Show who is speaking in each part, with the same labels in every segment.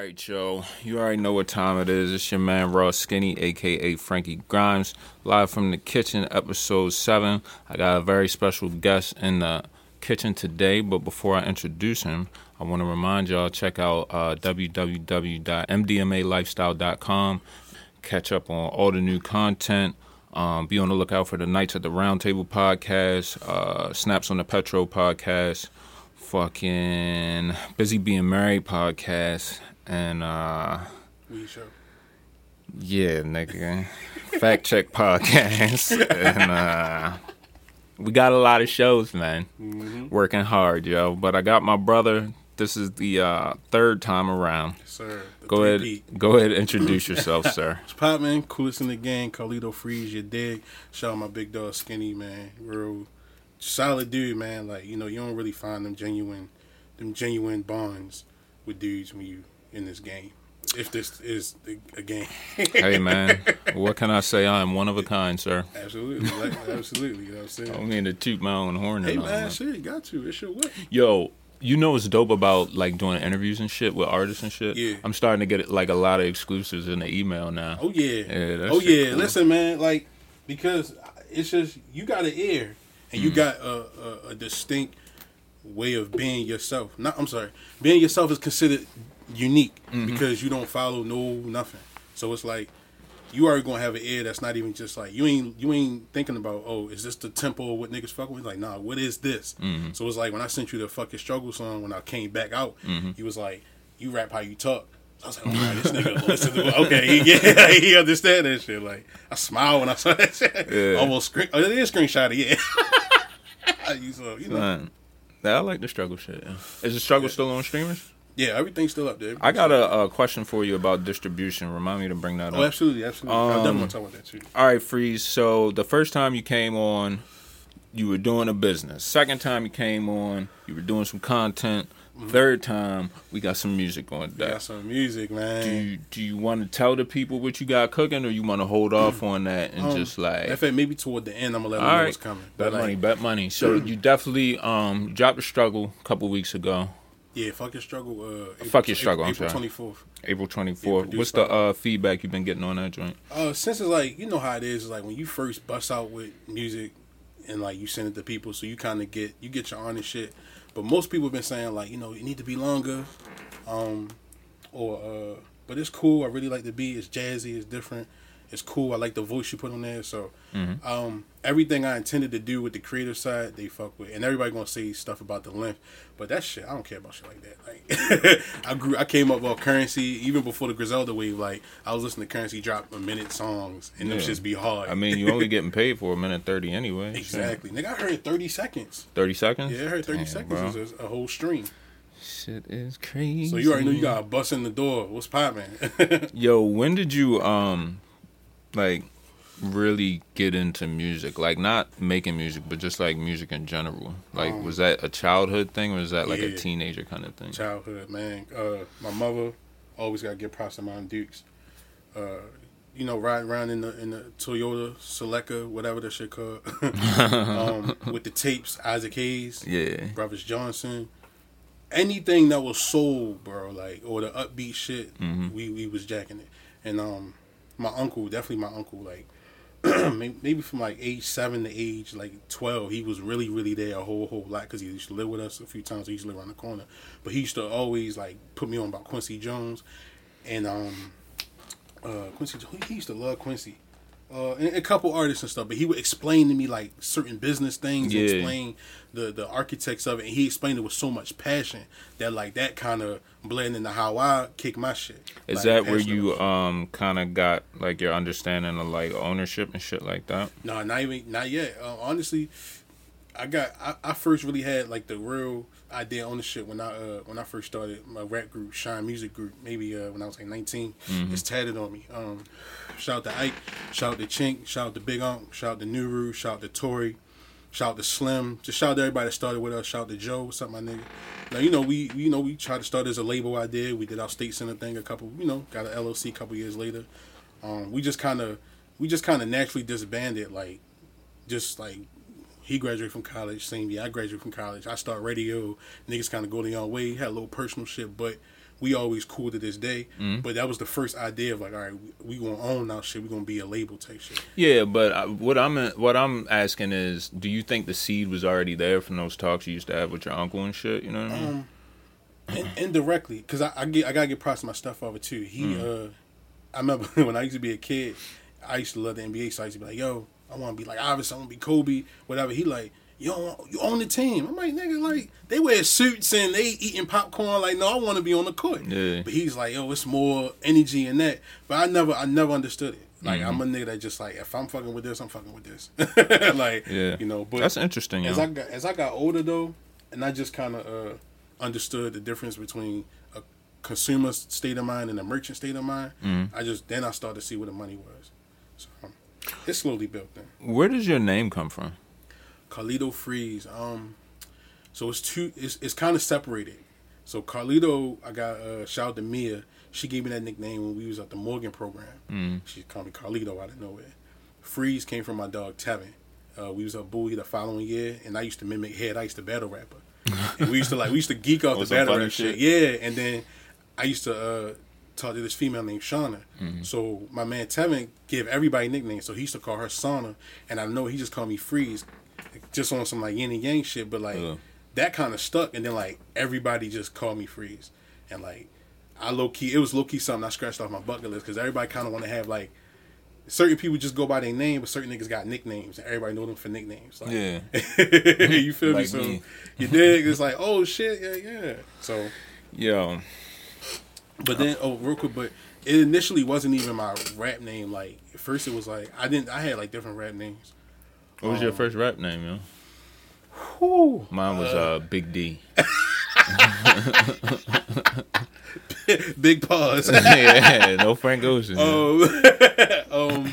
Speaker 1: right, Joe. You already know what time it is. It's your man Raw Skinny, aka Frankie Grimes, live from the kitchen, episode seven. I got a very special guest in the kitchen today, but before I introduce him, I want to remind y'all check out uh, www.mdmalifestyle.com. Catch up on all the new content. Um, be on the lookout for the Nights at the Roundtable podcast, uh, Snaps on the Petro podcast, fucking Busy Being Married podcast, and uh,
Speaker 2: We show.
Speaker 1: yeah, nigga, Fact Check podcast, and uh, we got a lot of shows, man. Working hard, yo. But I got my brother. This is the uh, third time around.
Speaker 2: Sir. The
Speaker 1: Go ahead,
Speaker 2: three-peat.
Speaker 1: go ahead, introduce yourself, sir.
Speaker 2: It's Pop, man. Coolest in the game. Carlito Freeze, your dig. Shout out my big dog Skinny, man. Real solid dude, man. Like, you know, you don't really find them genuine them genuine bonds with dudes when you in this game. If this is a game.
Speaker 1: hey, man, what can I say? I am one of a kind, sir.
Speaker 2: absolutely. Like, absolutely. You know what I'm
Speaker 1: I
Speaker 2: saying?
Speaker 1: don't mean to toot my own horn.
Speaker 2: Hey man,
Speaker 1: that.
Speaker 2: shit, you got to. It's your way.
Speaker 1: Yo, you know what's dope about like doing interviews and shit with artists and shit?
Speaker 2: Yeah.
Speaker 1: I'm starting to get like a lot of exclusives in the email now.
Speaker 2: Oh yeah.
Speaker 1: Yeah,
Speaker 2: oh yeah.
Speaker 1: cool.
Speaker 2: Listen, man. Like because it's just you got an ear and
Speaker 1: Mm.
Speaker 2: you got a, a, a distinct way of being yourself. Not I'm sorry. Being yourself is considered unique
Speaker 1: Mm-hmm.
Speaker 2: because you don't follow no nothing. So it's like you are gonna have an ear that's not even just like you ain't you ain't thinking about oh is this the tempo of what niggas fuck with like nah what is this
Speaker 1: Mm-hmm.
Speaker 2: so it's like when I sent you the fucking struggle song when I came back out
Speaker 1: Mm-hmm.
Speaker 2: he was like you rap how you talk I was like oh man, this nigga listen to okay he, yeah he understand that shit like I smile when I saw that shit
Speaker 1: Yeah.
Speaker 2: almost screen oh it is screenshot yeah you so you know
Speaker 1: Man, I like the struggle shit. Is the struggle still on streamers?
Speaker 2: Yeah everything's still up there
Speaker 1: I got a, a question for you about distribution. Remind me to bring that
Speaker 2: oh
Speaker 1: up.
Speaker 2: absolutely absolutely I
Speaker 1: Um,
Speaker 2: definitely want to talk about that too
Speaker 1: All right, Freeze. So the first time you came on, you were doing a business. Second time you came on, you were doing some content. Third time, we got some music on deck.
Speaker 2: got some music man
Speaker 1: Do you, do you want to tell the people what you got cooking, or you want to hold off on that and
Speaker 2: Um,
Speaker 1: just like
Speaker 2: In fact, maybe toward the end, I'm gonna let them know what's coming.
Speaker 1: bet
Speaker 2: But like,
Speaker 1: money, bet money? So you definitely um dropped the struggle a couple weeks ago,
Speaker 2: yeah, fuck your struggle. Uh, April,
Speaker 1: Fuck Your Struggle, I'm
Speaker 2: April twenty fourth.
Speaker 1: April twenty
Speaker 2: Yeah,
Speaker 1: What's the uh feedback you've been getting on that joint?
Speaker 2: Uh, since it's like you know how it is, like when you first bust out with music, and like you send it to people, so you kind of get you get your honest shit. But most people have been saying like you know you need to be longer, um, or uh, but it's cool. I really like the beat. It's jazzy. It's different. It's cool. I like the voice you put on there. So
Speaker 1: Mm-hmm.
Speaker 2: um, everything I intended to do with the creative side, they fuck with. And everybody gonna say stuff about the length, but that shit, I don't care about shit like that. Like I grew, I came up with Curren$y even before the Griselda wave. Like I was listening to Curren$y drop a minute songs, and them
Speaker 1: Yeah.
Speaker 2: shits be hard.
Speaker 1: I mean, you only getting paid for a minute thirty anyway.
Speaker 2: exactly, nigga. I heard thirty seconds.
Speaker 1: Thirty seconds.
Speaker 2: Yeah, I heard thirty
Speaker 1: Damn,
Speaker 2: seconds
Speaker 1: bro.
Speaker 2: is a, a whole stream.
Speaker 1: Shit is crazy.
Speaker 2: So you already know you got a bus in the door. What's poppin'?
Speaker 1: Yo, when did you um like really get into music? Like not making music, but just like music in general. Like
Speaker 2: Um,
Speaker 1: was that a childhood thing or was that like a teenager kind of thing?
Speaker 2: childhood, man. Uh, my mother always got to give props to Mom Dukes. Uh, you know, riding around in the in the Toyota Celica, whatever that shit called, um, with the tapes, Isaac Hayes,
Speaker 1: Yeah.
Speaker 2: Brothers Johnson, anything that was soul, bro, like or the upbeat shit,
Speaker 1: Mhm.
Speaker 2: we we was jacking it. And um, my uncle, definitely my uncle, like maybe from like age seven to age like twelve, he was really really there a whole whole lot because he used to live with us a few times. He used to live around the corner, but he used to always like put me on about Quincy Jones, and um, uh, Quincy. He used to love Quincy. Uh, and a couple artists and stuff, but he would explain to me like certain business things,
Speaker 1: Yeah.
Speaker 2: and explain the the architects of it, and he explained it with so much passion that like that kind of blend into how I kick my shit.
Speaker 1: Is
Speaker 2: Like,
Speaker 1: that where you um kind of got like your understanding of like ownership and shit like that?
Speaker 2: No, not even not yet. Uh, honestly, I got I, I first really had like the real idea on the shit when I uh when I first started my rap group, Shine Music Group, maybe uh when I was like 19. It's tatted on me. Um shout out to Ike, shout out to Chink, shout out to Big Unc, shout out to Nuru, shout out to Tori, shout out to Slim, just shout out to everybody that started with us, shout out to Joe, what's up my nigga. Now you know we you know we tried to start as a label idea. We did our state center thing a couple you know, got an LLC a couple years later. Um we just kinda we just kinda naturally disbanded like just like he graduated from college, same year I graduated from college. I start radio, niggas kind of go their own way, had a little personal shit, but we always cool to this day. But that was the first idea of like, all right, we, we gonna own our shit. We gonna be a label type shit.
Speaker 1: Yeah, but I- what I'm what I'm asking is, do you think the seed was already there from those talks you used to have with your uncle and shit? You know what I mean?
Speaker 2: Um, in, indirectly, because I, I get I gotta get props to my stuff over too. He, uh, I remember when I used to be a kid, I used to love the NBA, so I used to be like, "Yo, I want to be like Iverson, I want to be Kobe, whatever." He like, "Yo, you own the team." I'm like, "Nigga, like they wear suits and they eating popcorn." Like, no, I want to be on the court.
Speaker 1: Yeah.
Speaker 2: But he's like, "Yo, it's more energy in that." But I never, I never understood it. Like, I'm a
Speaker 1: Mm-hmm.
Speaker 2: nigga that just like, if I'm fucking with this, I'm fucking with this. like,
Speaker 1: Yeah.
Speaker 2: you know. But
Speaker 1: That's interesting.
Speaker 2: as
Speaker 1: yo.
Speaker 2: I got as I got older though, and I just kind of uh, understood the difference between a consumer state of mind and a merchant state of mind.
Speaker 1: Mm-hmm.
Speaker 2: I just then I started to see where the money was. Um, slowly built then.
Speaker 1: Where does your name come from?
Speaker 2: Carlito Freeze. Um, so it's two. It's it's kind of separated. So Carlito, I got uh, shout out to Mia. She gave me that nickname when we was at the Morgan program.
Speaker 1: Mm.
Speaker 2: She called me Carlito out of nowhere. Freeze came from my dog Tevin. Uh, we was at Bowie the following year, and I used to mimic Head. I used to battle rapper, and we used to like we used to geek off the battle rap shit.
Speaker 1: shit?
Speaker 2: Yeah, and then I used to uh, talk to this female named Shauna.
Speaker 1: Mm-hmm.
Speaker 2: So my man Tevin gave everybody nicknames. So he used to call her Sauna, and I know he just called me Freeze, just on some like yin and yang shit. But like that kind of stuck, and then like everybody just called me Freeze, and like I low key it was low key something I scratched off my bucket list because everybody kind of want to have like certain people just go by their name, but certain niggas got nicknames, and everybody know them for nicknames. Like,
Speaker 1: Yeah.
Speaker 2: you feel me? So
Speaker 1: me.
Speaker 2: you dig? It's like oh shit, yeah, yeah. So
Speaker 1: Yo,
Speaker 2: but then, oh, real quick, but it initially wasn't even my rap name. Like at first, it was like I didn't. I had like different rap names.
Speaker 1: what was your first rap name, yo?
Speaker 2: Whew.
Speaker 1: Mine was uh, Big D.
Speaker 2: Big pause.
Speaker 1: yeah, no Frank Ocean.
Speaker 2: um, um,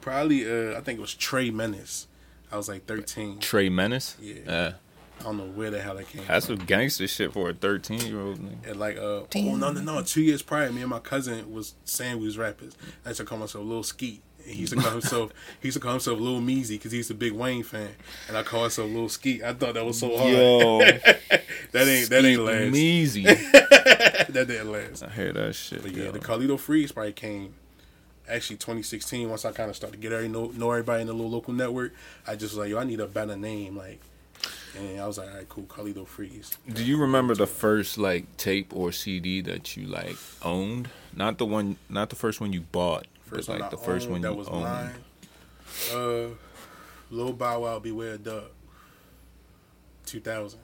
Speaker 2: probably. Uh, I think it was Trey Menace. I was like thirteen.
Speaker 1: Trey Menace.
Speaker 2: Yeah.
Speaker 1: Uh,
Speaker 2: I don't know where the hell that came.
Speaker 1: that's
Speaker 2: from.
Speaker 1: some gangster shit for a thirteen year old nigga.
Speaker 2: And like, uh, oh no, no, no! Two years prior, me and my cousin was saying we was rappers. I used to call myself Lil Skeet. And he used to call himself he used to call himself Lil Measy because he's a big Wayne fan, and I call myself Lil Skeet. I thought that was so hard.
Speaker 1: Yo,
Speaker 2: that ain't that ain't last.
Speaker 1: Measy.
Speaker 2: that didn't last.
Speaker 1: I hear that shit.
Speaker 2: But yeah,
Speaker 1: yo.
Speaker 2: the Carlito Freeze probably came actually 2016. Once I kind of started to get every know, know everybody in the little local network, I just was like, yo, I need a better name, like and I was like, all right, cool, Carlito Freeze.
Speaker 1: Do you remember the first like tape or CD that you like owned? Not the one, not the first one you bought,
Speaker 2: first
Speaker 1: but like the first one
Speaker 2: that
Speaker 1: you
Speaker 2: was
Speaker 1: owned.
Speaker 2: Mine. Uh, Lil Bow Wow, Beware Dub, two
Speaker 1: thousand.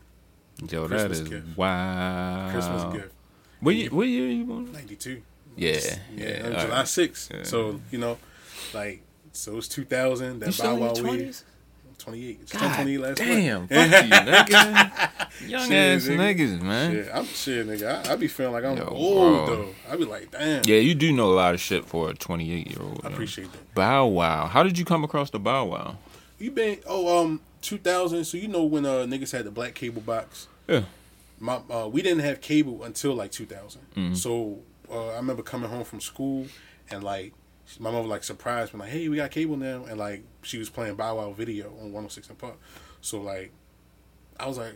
Speaker 1: Yo,
Speaker 2: Christmas that
Speaker 1: is
Speaker 2: gift.
Speaker 1: wow.
Speaker 2: Christmas gift.
Speaker 1: What year? What year you born?
Speaker 2: Ninety
Speaker 1: two.
Speaker 2: Yeah,
Speaker 1: yeah, yeah.
Speaker 2: July sixth.
Speaker 1: Yeah.
Speaker 2: So you know, like, so it's two
Speaker 1: thousand. That
Speaker 2: Bow Wow.
Speaker 1: 20s?
Speaker 2: 28. It's
Speaker 1: God
Speaker 2: 28 last
Speaker 1: damn,
Speaker 2: month.
Speaker 1: fuck you, nigga. Young
Speaker 2: Shit,
Speaker 1: ass
Speaker 2: nigga.
Speaker 1: niggas, man.
Speaker 2: Yeah, I'm shit, nigga. I, I be feeling like I'm
Speaker 1: Yo,
Speaker 2: old
Speaker 1: bro.
Speaker 2: though. I be like, damn.
Speaker 1: Yeah, you do know a lot of shit for a 28 year old.
Speaker 2: I appreciate that.
Speaker 1: Bow Wow. How did you come across the Bow Wow?
Speaker 2: You been oh um 2000. So you know when uh niggas had the black cable box.
Speaker 1: Yeah.
Speaker 2: My uh, we didn't have cable until like 2000.
Speaker 1: Mm-hmm.
Speaker 2: So uh, I remember coming home from school and like my mother like surprised me like, hey, we got cable now, and like she was playing Bow Wow video on 106 and Park. So like I was like.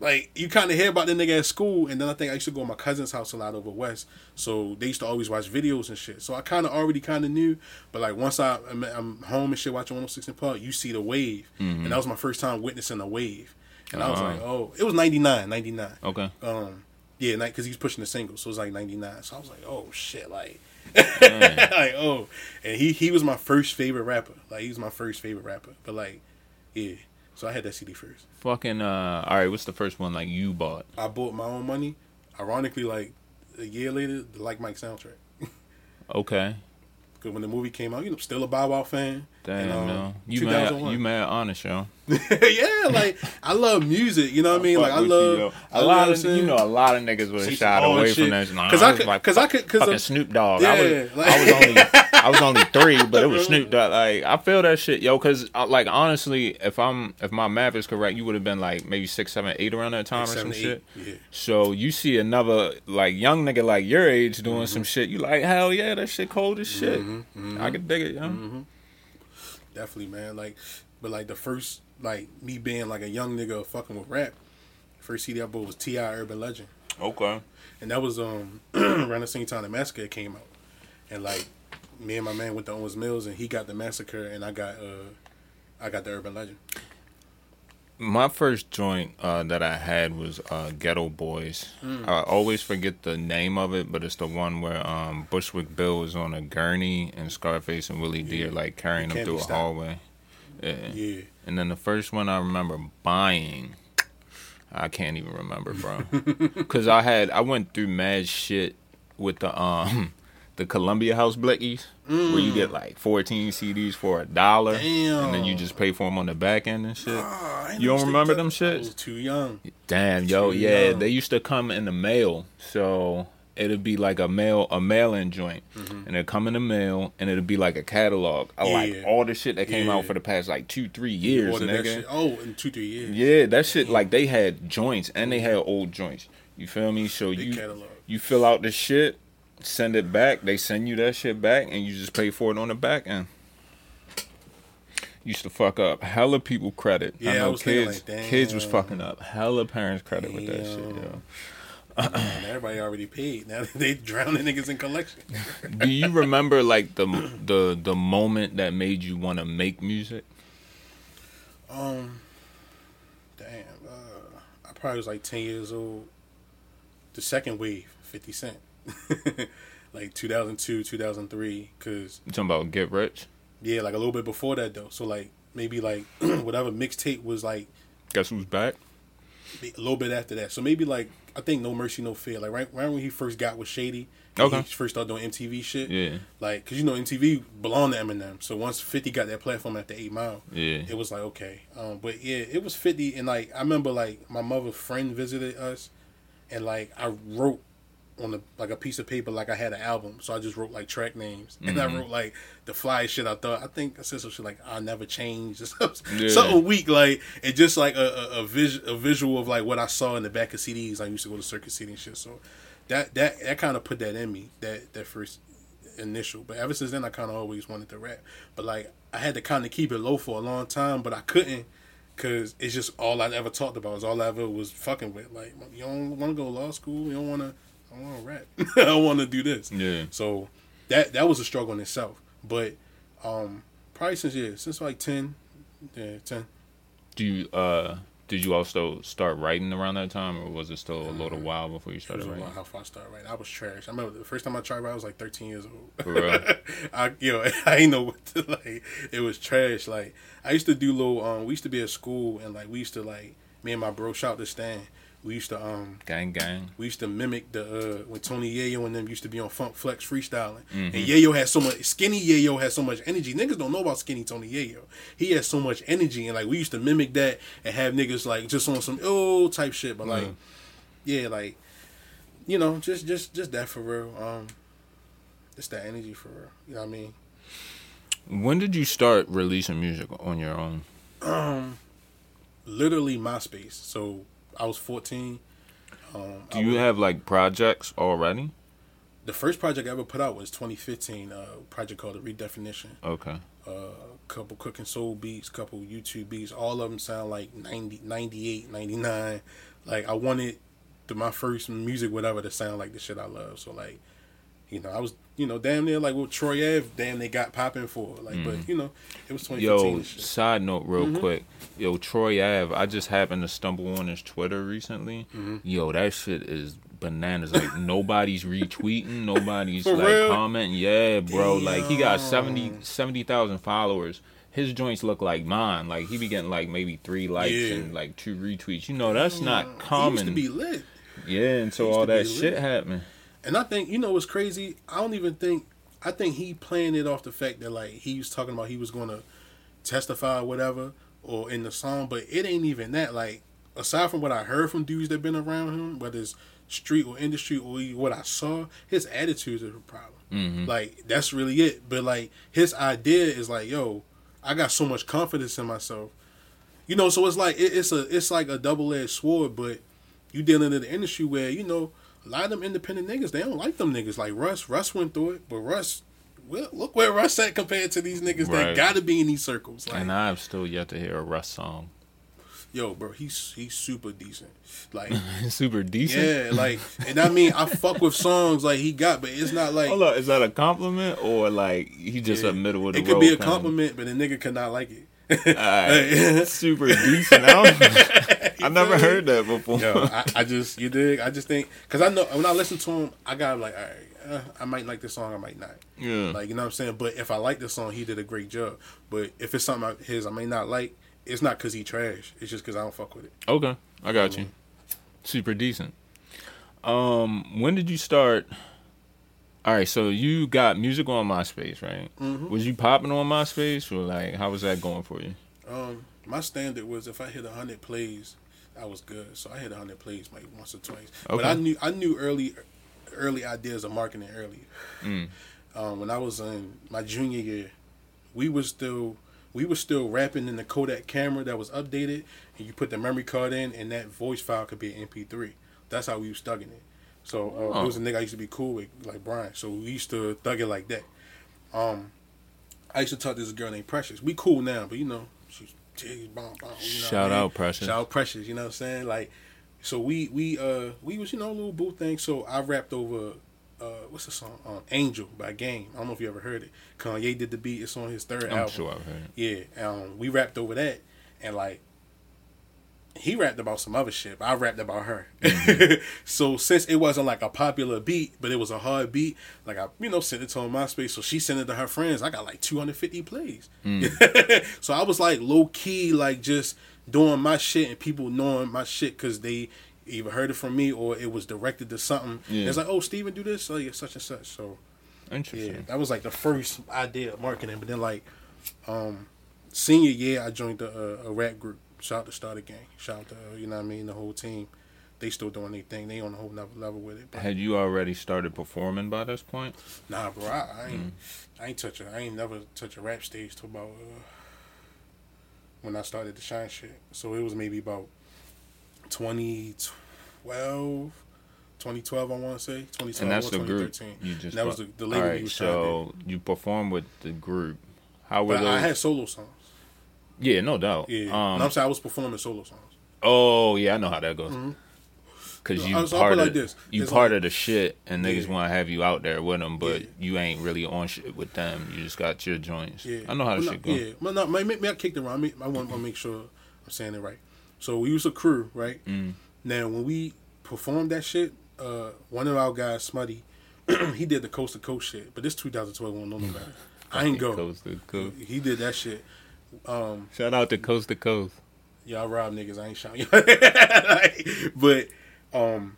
Speaker 2: Like you kind of hear about the nigga at school, and then I think I used to go to my cousin's house a lot over west. So they used to always watch videos and shit. So I kind of already kind of knew, but like once I I'm, I'm home and shit watching 106 and Park, you see the wave, and that was my first time witnessing a wave, and I was
Speaker 1: Uh-huh.
Speaker 2: like, oh, it was 99, 99.
Speaker 1: Okay.
Speaker 2: Um, yeah, because he's pushing the single, so it was like ninety nine. So I was like, oh shit, like. like oh, and he he was my first favorite rapper. Like he was my first favorite rapper. But like, yeah, so I had that CD first.
Speaker 1: Fucking, uh, all right, what's the first one like you bought?
Speaker 2: I bought my own money. Ironically, like a year later, the Like Mike soundtrack.
Speaker 1: Okay.
Speaker 2: Because when the movie came out, you know, still a Bow Wow fan.
Speaker 1: Damn,
Speaker 2: And, um,
Speaker 1: yo. You mad, you mad honest, yo.
Speaker 2: yeah, like I love music. You know what I mean? Like I
Speaker 1: you,
Speaker 2: love
Speaker 1: yo.
Speaker 2: I
Speaker 1: a lot of you know a lot of niggas would have shied away
Speaker 2: shit.
Speaker 1: from that. Nah,
Speaker 2: 'Cause
Speaker 1: I
Speaker 2: I
Speaker 1: was
Speaker 2: could-
Speaker 1: like,
Speaker 2: 'cause I could- 'cause
Speaker 1: fucking Snoop Dogg. I was,
Speaker 2: Yeah, like-
Speaker 1: I was only, I was only three, but it was Snoop Dogg. Like, I feel that shit, yo. Cause, uh, like, honestly, if I'm, if my math is correct, you would have been like maybe six, seven, eight around that time or some
Speaker 2: eight.
Speaker 1: shit.
Speaker 2: Yeah.
Speaker 1: So you see another like young nigga like your age doing
Speaker 2: Mm-hmm.
Speaker 1: some shit, you like hell yeah, that shit cold as shit. I can dig it, yo.
Speaker 2: Definitely, man. Like, but like the first, like me being like a young nigga fucking with rap. First CD I bought was T.I. Urban Legend.
Speaker 1: Okay.
Speaker 2: and that was um around the same time the massacre came out, and like me and my man went to Owings Mills, and he got the massacre, and I got uh I got the Urban Legend.
Speaker 1: My first joint uh, that I had was uh, Geto Boys. I always forget the name of it, but it's the one where um, Bushwick Bill was on a gurney and Scarface and Willie D are like carrying him through a hallway. Yeah.
Speaker 2: Yeah,
Speaker 1: And then the first one I remember buying, I can't even remember, bro. Cause I had I went through mad shit with the um the Columbia House Blickies, where you get mm. like 14 CDs for a dollar, and then you just pay for them on the back end and shit. You don't remember them
Speaker 2: I
Speaker 1: shits?
Speaker 2: too young.
Speaker 1: Damn, yo,
Speaker 2: Too
Speaker 1: yeah,
Speaker 2: young.
Speaker 1: they used to come in the mail, so it'd be like a mail a mail-in joint, mm-hmm. and it'd come in the mail, and it'd be like a catalog of like all the shit that came
Speaker 2: Yeah.
Speaker 1: out for the past like two three years, nigga.
Speaker 2: shit. Oh, in two three years.
Speaker 1: Yeah, that shit like they had joints and they mm. had old joints. You feel me? So
Speaker 2: Big
Speaker 1: you
Speaker 2: catalog.
Speaker 1: you fill out the shit, send it back. They send you that shit back, and you just pay for it on the back end. Used to fuck up hella people credit.
Speaker 2: Yeah,
Speaker 1: I
Speaker 2: I
Speaker 1: know
Speaker 2: was
Speaker 1: kids
Speaker 2: like,
Speaker 1: kids was fucking up hella parents credit with that shit.
Speaker 2: Damn.
Speaker 1: Yo.
Speaker 2: Man, everybody already paid. Now they drowning niggas in collection.
Speaker 1: Do you remember like the the the moment that made you want to make music?
Speaker 2: Um, damn. Uh, I probably was like ten years old. The second wave, Fifty Cent, like two thousand two, two thousand three. Cause
Speaker 1: You talking about get rich?
Speaker 2: yeah, like a little bit before that though. So like maybe like whatever mixtape was like
Speaker 1: Guess who's back?
Speaker 2: a little bit after that. So maybe like I think No Mercy No Fear. Like right, right when he first got with Shady.
Speaker 1: Okay.
Speaker 2: He first started doing MTV shit.
Speaker 1: Yeah,
Speaker 2: Like, cause you know MTV belonged to Eminem. So once Fifty got that platform after Eight Mile,
Speaker 1: yeah.
Speaker 2: it was like okay. Um, but yeah, it was fifty, and like I remember like my mother's friend visited us, and like I wrote on the like a piece of paper like I had an album, so I just wrote like track names, and I mm-hmm. wrote like the fly shit. I thought I think I said some shit like I never changed,
Speaker 1: Yeah.
Speaker 2: something weak like and just like a a, a, vis- a visual of like what I saw in the back of CDs. I used to go to Circuit City and shit, so that that that kind of put that in me that that first initial. But ever since then, I kind of always wanted to rap. But like, I had to kind of keep it low for a long time, but I couldn't because it's just all I ever talked about. Is all I ever was fucking with. Like, you don't want to go to law school. You don't want to. I want to rap. I want to do this.
Speaker 1: Yeah.
Speaker 2: So that that was a struggle in itself. But um, probably since yeah, since like ten, yeah, ten.
Speaker 1: Do you uh did you also start writing around that time, or was it still a little while before you started writing?
Speaker 2: how far I started writing. I was trash. I remember the first time I tried writing, I was like 13 years old.
Speaker 1: For real?
Speaker 2: I you know I ain't know what to like. It was trash. Like I used to do little. Um, we used to be at school and like we used to like me and my bro shout to Stan. We used to um
Speaker 1: Gang, gang.
Speaker 2: we used to mimic the uh when Tony Yayo and them used to be on Funk Flex freestyling.
Speaker 1: Mm-hmm.
Speaker 2: And Yayo had so much skinny Yayo had so much energy. Niggas don't know about skinny Tony Yayo. He had so much energy and like we used to mimic that and have niggas like just on some oh type shit. But like
Speaker 1: Mhm.
Speaker 2: yeah, like you know, just just just that for real. Um just that energy for real. You know what I mean?
Speaker 1: When did you start releasing music on your own?
Speaker 2: Um literally MySpace. So I was fourteen. Um
Speaker 1: Do you
Speaker 2: was-
Speaker 1: have like projects already?
Speaker 2: the first project I ever put out was 2015, uh, project called The Redefinition.
Speaker 1: Okay.
Speaker 2: A uh, couple cooking soul beats, couple YouTube beats. All of them sound like 90, 98, 99. Like I wanted the, my first music, whatever, to sound like the shit I love. So like, you know, I was, you know, damn near like what Troy Ave, damn they got popping for. Like, but you know, it was 2015.
Speaker 1: Yo,
Speaker 2: shit.
Speaker 1: side note, real
Speaker 2: Mm-hmm.
Speaker 1: quick. Yo, Troy Ave. I just happened to stumble on his Twitter recently.
Speaker 2: Mm-hmm.
Speaker 1: Yo, that shit is bananas. Like nobody's retweeting, nobody's like
Speaker 2: real?
Speaker 1: commenting. Yeah, bro. Like he got
Speaker 2: Damn.
Speaker 1: 70 70,000 followers. His joints look like mine. Like he be getting like maybe three likes
Speaker 2: Yeah.
Speaker 1: and like two retweets. You know, that's
Speaker 2: He
Speaker 1: not
Speaker 2: used
Speaker 1: common.
Speaker 2: to be lit.
Speaker 1: yeah,
Speaker 2: until
Speaker 1: all that shit happened.
Speaker 2: And I think you know what's crazy. I don't even think. I think he playing it off the fact that like he was talking about he was going to testify or whatever or in the song, but it ain't even that. Like aside from what I heard from dudes that been around him, whether it's street or industry or what I saw, his attitude is a problem.
Speaker 1: hmm
Speaker 2: Like that's really it. But like his idea is like, yo, I got so much confidence in myself. You know, so it's like it, it's a it's like a double edged sword. But you dealing in the industry where you know a lot of them independent niggas they don't like them niggas. Like Russ, Russ went through it, but Russ, well, look where Russ at compared to these niggas that got to be in these circles. Like,
Speaker 1: And I've still yet to hear a Russ song.
Speaker 2: yo, bro, he's he's super decent. Like
Speaker 1: super decent.
Speaker 2: Yeah, like and I mean I fuck with songs like he got, but it's not like
Speaker 1: Hold up, is that a compliment or like he just
Speaker 2: yeah,
Speaker 1: a middle of the
Speaker 2: It could be a compliment, but a nigga could not like it.
Speaker 1: Alright, super decent. I, I never heard that before.
Speaker 2: Yo, I, I just you dig. I just think because I know when I listen to him, I got like, all right, uh, I might like this song, I might not.
Speaker 1: yeah.
Speaker 2: Like you know what I'm saying. But if I like the song, he did a great job. But if it's something of his I may not like, it's not because he trash. It's just because I don't fuck with it.
Speaker 1: Okay, I got you. Super decent. Um, when did you start? All right, so you got music on MySpace, right?
Speaker 2: Mhm.
Speaker 1: Was you popping on MySpace, or like how was that going for you?
Speaker 2: Um, my standard was if I hit hundred plays, I was good. So I hit hundred plays like once or twice. But I knew I knew early early ideas of marketing early.
Speaker 1: Mm.
Speaker 2: Um, when I was in my junior year, we was still we were still rapping in the Kodak camera that was updated, and you put the memory card in, and that voice file could be an MP3. That's how we was thugging it. So uh,
Speaker 1: Oh.
Speaker 2: it was a nigga I used to be cool with, like Brian. So we used to thug it like that. Um, I used to talk to this girl named Precious. We cool now, but you know, she's bomb, bomb, you know
Speaker 1: Shout
Speaker 2: I mean?
Speaker 1: out, Precious.
Speaker 2: Shout out Precious, you know what I'm saying? Like, so we we uh we was you know a little boo thing. So I rapped over uh what's the song? Um, Angel by Game. I don't know if you ever heard it. Kanye did the beat. It's on his 3rd
Speaker 1: I'm
Speaker 2: album.
Speaker 1: sure I've heard.
Speaker 2: Yeah, um, we rapped over that, and like he rapped about some other shit. But I rapped about her. so since it wasn't like a popular beat, but it was a hard beat, like I you know sent it to her MySpace. So she sent it to her friends. I got like 250 plays. so I was like low key, like just doing my shit, and people knowing my shit because they either heard it from me or it was directed to something.
Speaker 1: Yeah.
Speaker 2: It's like, oh, Steven, do this, like such and such. So
Speaker 1: Interesting.
Speaker 2: yeah, that was like the first idea of marketing. But then like, um, senior year, I joined the, uh, a rap group. Shout out to Starter Gang. Shout out to you know what I mean the whole team. They still doing their thing. They on a whole nother level with it. But
Speaker 1: Had you already started performing by this point?
Speaker 2: nah, bro, I, I ain't I ain't touch a I ain't never touch a rap stage till about uh, when I started the shine shit. So it was maybe about 2012, 2012 I want to say 2012
Speaker 1: And that's the group you just.
Speaker 2: That was the- the label
Speaker 1: All right, so you performed with the group. How were
Speaker 2: But
Speaker 1: those?
Speaker 2: I had solo songs.
Speaker 1: Yeah, no doubt.
Speaker 2: Yeah,
Speaker 1: Um,
Speaker 2: no, I'm saying I was performing solo songs.
Speaker 1: Oh yeah, I know how that goes. Cause
Speaker 2: So
Speaker 1: you
Speaker 2: I
Speaker 1: part of
Speaker 2: like this.
Speaker 1: you
Speaker 2: It's
Speaker 1: part
Speaker 2: like-
Speaker 1: of the shit, and niggas
Speaker 2: Yeah.
Speaker 1: want to have you out there with them, but
Speaker 2: Yeah.
Speaker 1: you ain't really on shit with them. You just got your joints.
Speaker 2: Yeah,
Speaker 1: I know how the shit go.
Speaker 2: Yeah, well, no, maybe, maybe I kicked it around. I, I want to make sure I'm saying it right. So we was a crew, right?
Speaker 1: Mm.
Speaker 2: Now when we performed that shit, uh, one of our guys, Smutty, he did the coast to coast shit. But this 2012 won't know no. I ain't go.
Speaker 1: Coast to coast.
Speaker 2: He did that shit. Um,
Speaker 1: Shout out to coast to coast.
Speaker 2: y'all rob niggas. I ain't shouting. Like, but um,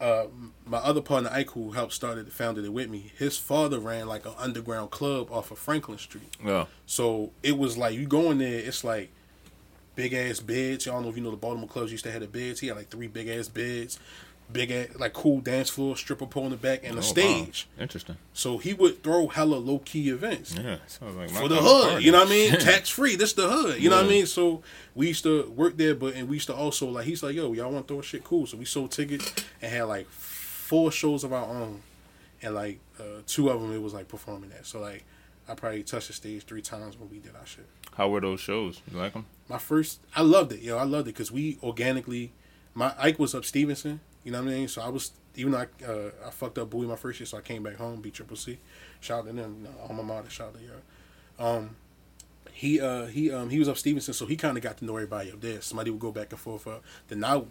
Speaker 2: uh, my other partner Ike, who helped started founded it with me, his father ran like an underground club off of Franklin Street.
Speaker 1: Yeah.
Speaker 2: So it was like you go in there, it's like big ass beds. Y'all know if you know the Baltimore clubs used to have the beds. He had like three big ass beds, big ass like cool dance floor, stripper pole in the back, and
Speaker 1: Oh,
Speaker 2: a
Speaker 1: wow.
Speaker 2: stage.
Speaker 1: Interesting.
Speaker 2: So he would throw hella low key events
Speaker 1: Yeah. Like
Speaker 2: for the hood.
Speaker 1: party.
Speaker 2: You know what I mean? Tax free. This the hood. You know what I mean? So we used to work there, but and we used to also like he's like, yo, y'all want to throw shit cool? So we sold tickets and had like four shows of our own, and like uh, two of them it was like performing that. So like I probably touched the stage three times when we did our shit.
Speaker 1: How were those shows? You like them?
Speaker 2: My first, I loved it, yo. I loved it because we organically, my Ike was up Stevenson. You know what I mean? So I was even though I uh, I fucked up Bowie my first year, so I came back home, beat Triple C. Shout out to them, you know, alma mater. Shout out to y'all. Um, he uh he um he was up Stevenson, so he kind of got to know everybody up there. Somebody would go back and forth. Uh, then I would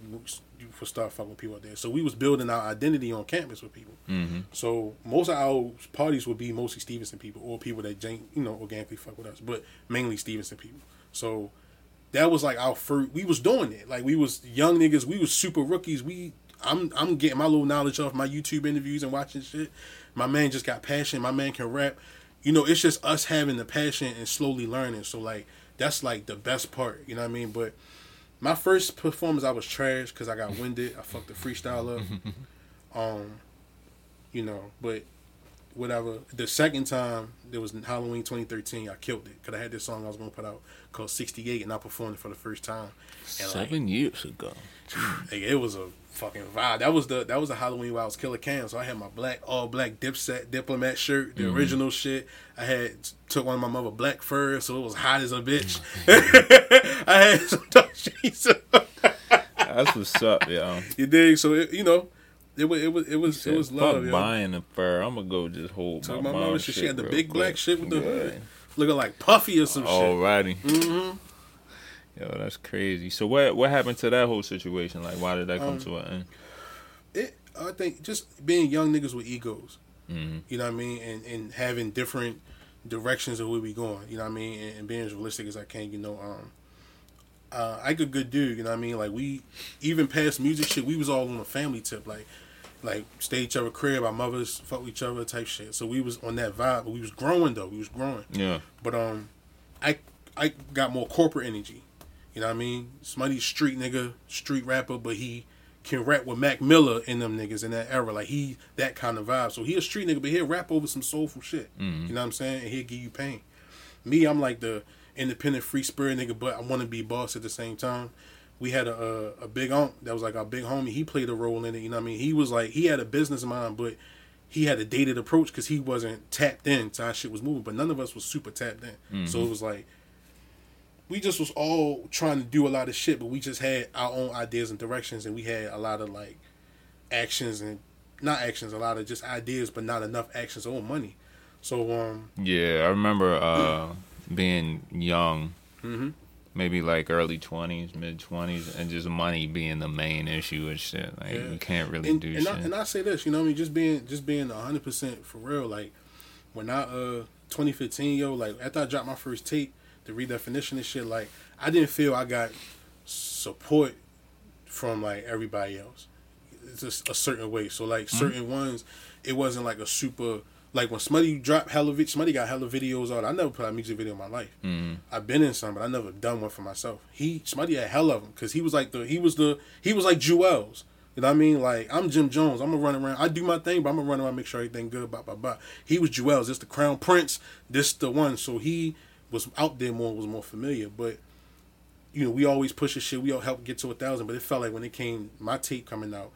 Speaker 2: start fucking with people up there. So we was building our identity on campus with people.
Speaker 1: Mm-hmm.
Speaker 2: So most of our parties would be mostly Stevenson people or people that you know organically fuck with us, but mainly Stevenson people. So that was like our first. We was doing it. Like we was young niggas. We was super rookies. We I'm I'm getting my little knowledge off my YouTube interviews and watching shit. My man just got passion. My man can rap. You know, it's just us having the passion and slowly learning. So like that's like the best part. You know what I mean? But my first performance, I was trash because I got winded. I fucked the freestyle up. um, you know, but whatever. The second time there was Halloween 2013, I killed it because I had this song I was gonna put out called 68, and I performed it for the first time. And
Speaker 1: Seven years ago.
Speaker 2: like, it was a fucking vibe. That was the that was the Halloween where I was Killer Cam. So I had my black all black dipset diplomat shirt, the original shit. I had took one of my mother black fur, so it was hot as a bitch. I had some dark sheets.
Speaker 1: That's what's up, yo.
Speaker 2: you dig? So it, you know, it was it was it was it was
Speaker 1: Fuck
Speaker 2: love. yo.
Speaker 1: buying the fur. I'm gonna go just hold
Speaker 2: Took
Speaker 1: my,
Speaker 2: my mama
Speaker 1: mom's
Speaker 2: shit.
Speaker 1: shit
Speaker 2: She had the big
Speaker 1: quick.
Speaker 2: black shit with the hood, looking like Puffy or some shit.
Speaker 1: Alrighty.
Speaker 2: Mm-hmm.
Speaker 1: Yo, that's crazy. So what what happened to that whole situation? Like, why did that come
Speaker 2: Um,
Speaker 1: to an end?
Speaker 2: It, I think just being young niggas with egos.
Speaker 1: hmm
Speaker 2: You know what I mean? And and having different directions of where we going. You know what I mean? And, and being as realistic as I can. You know, um, uh, I could good dude. You know what I mean? Like we, even past music shit, we was all on a family tip. Like, like stay each other crib. Our mothers fuck each other type shit. So we was on that vibe. But we was growing though. We was growing.
Speaker 1: Yeah.
Speaker 2: But um, I I got more corporate energy. You know what I mean? Somebody street nigga, street rapper, but he can rap with Mac Miller and them niggas in that era. Like he that kind of vibe. So he a street nigga, but he'll rap over some soulful shit.
Speaker 1: Mhm.
Speaker 2: You know what I'm saying? And he'll give you pain. Me, I'm like the independent free spirit nigga, but I want to be boss at the same time. We had a, a a big aunt that was like our big homie. He played a role in it. You know what I mean? He was like he had a business mind, but he had a dated approach because he wasn't tapped in to how shit was moving. But none of us was super tapped in. So it was like we just was all trying to do a lot of shit, but we just had our own ideas and directions, and we had a lot of like actions and not actions, a lot of just ideas, but not enough actions or money. So um,
Speaker 1: Yeah, I remember uh, being young,
Speaker 2: Mhm.
Speaker 1: maybe like early twenties, mid twenties, and just money being the main issue and shit. Like
Speaker 2: Yeah.
Speaker 1: you can't really
Speaker 2: and,
Speaker 1: do
Speaker 2: and,
Speaker 1: shit.
Speaker 2: I, and I say this, you know, what I mean, just being just being hundred percent for real. Like when I uh 2015, yo, like after I dropped my first tape, the redefinition and shit, like I didn't feel I got support from like everybody else. It's just a certain way. So like certain ones, it wasn't like a super like when somebody dropped hella vid- somebody got hella videos out. I never put out a music video in my life.
Speaker 1: Mhm.
Speaker 2: I've been in some, but I never done one for myself. He somebody had hell of them because he was like the he was the he was like Juelz. You know what I mean? Like I'm Jim Jones. I'm gonna run around. I do my thing, but I'm gonna run around, make sure everything good. Blah blah blah. He was Juelz. This the Crown Prince. This the one. So he was out there more, was more familiar. But you know, we always push the shit. We all help get to a thousand. But it felt like when it came, my tape coming out,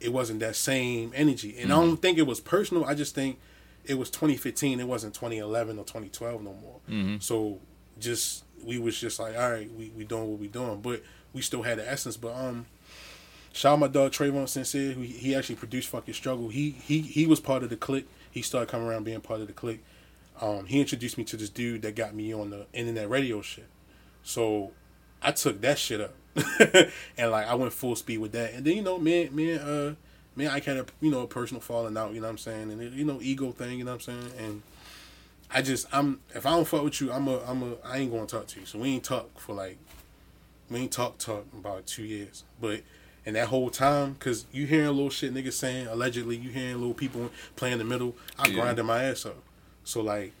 Speaker 2: it wasn't that same energy. And I don't think it was personal. I just think it was 2015. It wasn't 2011 or 2012 no more.
Speaker 1: Mhm.
Speaker 2: So just we was just like, all right, we we doing what we doing, but we still had the essence. But um, shout out my dog Trayvon Sincere, who he actually produced fucking struggle. He he he was part of the clique. He started coming around being part of the clique. Um, he introduced me to this dude that got me on the internet radio shit. So I took that shit up, and like I went full speed with that. And then you know, man, man, uh, man, I had a you know a personal falling out. You know what I'm saying? And it, you know, ego thing. You know what I'm saying? And I just I'm if I don't fuck with you, I'm a I'm a I ain't gonna talk to you. So we ain't talk for like we ain't talk talk about two years. But and that whole time, cause you hearing little shit niggas saying allegedly, you hearing little people playing the middle. I
Speaker 1: Yeah.
Speaker 2: grinded my ass up. So like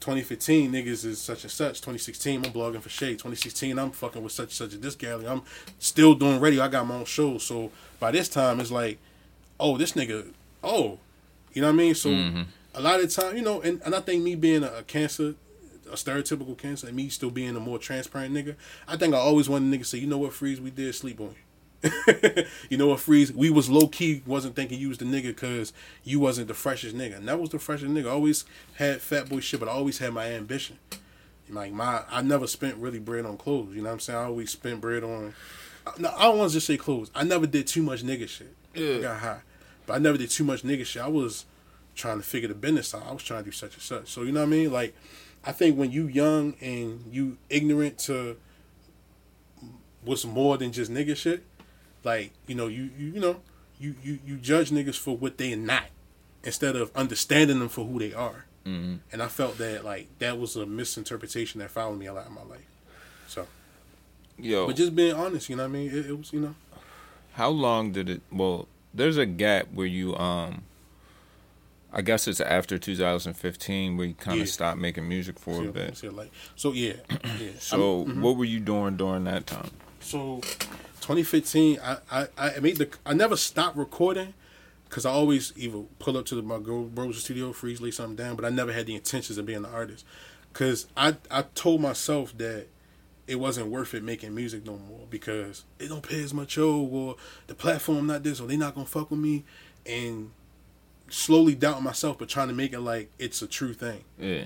Speaker 2: 2015 niggas is such and such. 2016 I'm blogging for Shade. 2016 I'm fucking with such and such at this gallery. I'm still doing radio. I got my own show. So by this time it's like, oh this nigga, oh, you know what I mean. So
Speaker 1: Mhm.
Speaker 2: a lot of the time, you know, and, and I think me being a, a cancer, a stereotypical cancer, and me still being a more transparent nigga, I think I always wanted niggas to say, you know what, Freeze, we did sleep on you. you know what, Freeze, we was low key, wasn't thinking you was the nigga because you wasn't the freshest nigga. And that was the freshest nigga. I always had fat boy shit, but I always had my ambition. Like my, I never spent really bread on clothes. You know what I'm saying? I always spent bread on. No, I don't want to just say clothes. I never did too much nigga shit.
Speaker 1: Yeah.
Speaker 2: Got high, but I never did too much nigga shit. I was trying to figure the business out. I was trying to do such and such. So you know what I mean? Like, I think when you young and you ignorant to what's more than just nigga shit, like you know you you, you know you, you you judge niggas for what they not instead of understanding them for who they are.
Speaker 1: Mhm.
Speaker 2: And I felt that like that was a misinterpretation that followed me a lot in my life. So,
Speaker 1: Yo,
Speaker 2: but just being honest, you know what I mean? It, it was you know.
Speaker 1: how long did it? Well, there's a gap where you um. I guess it's after 2015 where you kind
Speaker 2: Yeah.
Speaker 1: of stopped making music for a bit.
Speaker 2: so yeah yeah.
Speaker 1: So
Speaker 2: mhm.
Speaker 1: what were you doing during that time?
Speaker 2: So, 2015, I, I, I made the. I never stopped recording, because I always either pull up to the, my girl bro's studio, freeze, lay something down, but I never had the intentions of being an artist. Cause I I told myself that it wasn't worth it making music no more because it don't pay as much yo or the platform not this or they not gonna fuck with me and slowly doubting myself but trying to make it like it's a true thing.
Speaker 1: Yeah.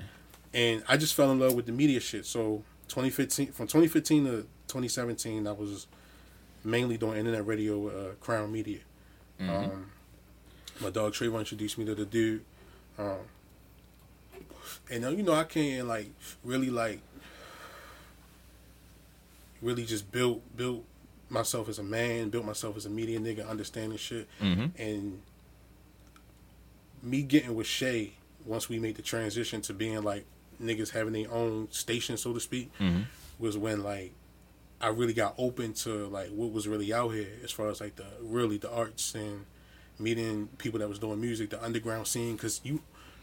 Speaker 2: And I just fell in love with the media shit. So 2015 from 2015 to 2017 I was mainly doing internet radio with uh, Crown Media.
Speaker 1: Mm-hmm.
Speaker 2: Um, my dog Trayvon introduced me to the dude. Um, and uh, you know I can't like really like really just built built myself as a man, built myself as a media nigga, understanding shit,
Speaker 1: Mm-hmm.
Speaker 2: and me getting with Shay once we made the transition to being like niggas having their own station, so to speak,
Speaker 1: Mhm.
Speaker 2: was when like I really got open to like what was really out here as far as like the really the arts and meeting people that was doing music, the underground scene, because you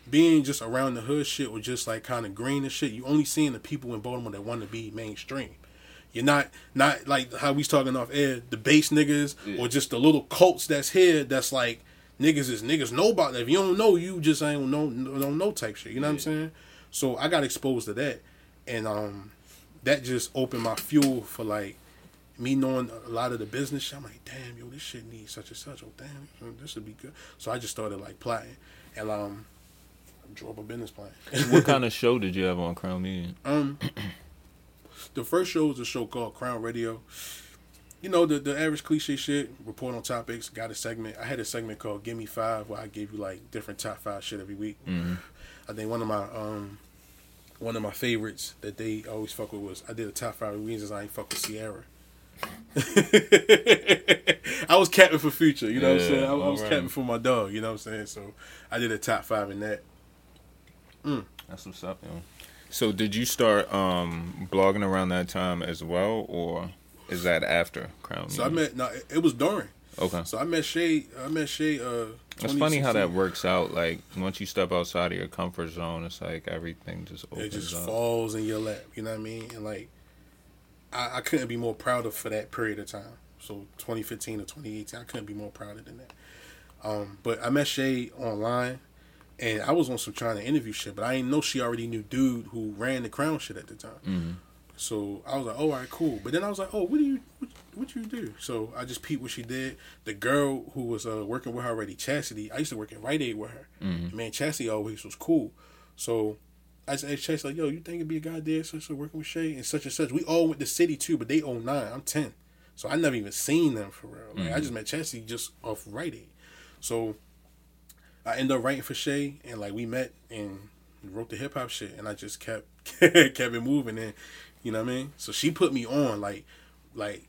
Speaker 2: being just around the hood shit or just like kind of green and shit, you only seeing the people in Baltimore that want to be mainstream. You're not not like how we talking off air, the base niggas
Speaker 1: Yeah.
Speaker 2: or just the little cults that's here that's like niggas is niggas know about that. If you don't know, you just ain't know don't know type shit. You know what I'm saying? So I got exposed to that, and um, that just opened my fuel for like me knowing a lot of the business shit. I'm like, damn, yo, this shit needs such and such. Oh, damn, this would be good. So I just started like plotting, and um, drew up a business plan.
Speaker 1: what kind of show did you have on Crown Media?
Speaker 2: Um, the first show was a show called Crown Radio. You know the the average cliche shit. Report on topics. Got a segment. I had a segment called Give Me Five where I gave you like different top five shit every week.
Speaker 1: Mm-hmm.
Speaker 2: I think one of my um one of my favorites that they always fuck with was I did a top five reasons I ain't fuck with Ciara. I was capping for future, you know what I'm saying? I, I was
Speaker 1: alright.
Speaker 2: capping for my dog, you know what I'm saying? So I did a top five in that.
Speaker 1: That's what's up, yo. So did you start um, blogging around that time as well, or is that after Crown
Speaker 2: So I met no, it, it was during.
Speaker 1: Okay.
Speaker 2: So I met Shay. I met Shay. Uh,
Speaker 1: It's funny how that works out. Like once you step outside of your comfort zone, it's like everything just opens
Speaker 2: It just
Speaker 1: up.
Speaker 2: falls in your lap. You know what I mean? And like, I, I couldn't be more proud of for that period of time. So 2015 to 2018, I couldn't be more prouder than that. Um, but I met Shay online, and I was on some trying to interview shit, but I didn't know she already knew dude who ran the Crown shit at the time.
Speaker 1: Mhm.
Speaker 2: So I was like, oh, all right, cool. But then I was like, oh, what do you, what, what you do? So I just peeped what she did. The girl who was uh, working with her already, Chastity, I used to work at Rite Aid with her.
Speaker 1: Mhm.
Speaker 2: Man, Chastity always was cool. So I just asked Chastity, like, yo, you think it'd be a guy there, such working with Shay and such and such. We all went to city too, but they own 09, I'm 10. So I never even seen them for real. Like, I just met Chastity just off Rite Aid. So I ended up writing for Shay, and like we met and wrote the hip hop shit, and I just kept kept it moving, and you know what I mean. So she put me on, like, like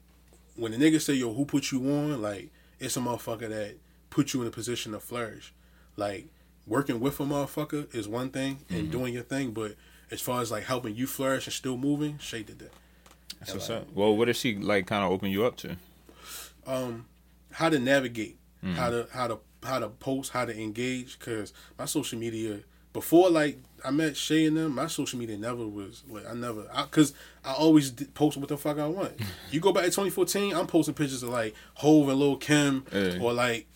Speaker 2: when the nigga say, "Yo, who put you on?" Like it's a motherfucker that put you in a position to flourish. Like working with a motherfucker is one thing, and doing your thing, but as far as like helping you flourish and still moving, Shay did that.
Speaker 1: That's what's up. Well, what did she like? Kind of open you up to?
Speaker 2: um how to navigate how to how to how to post how to engage because my social media before like i met shay and them my social media never was like i never because I, always post what the fuck i want you go back to 2014 i'm posting pictures of like Hov and lil kim
Speaker 1: Yeah.
Speaker 2: or like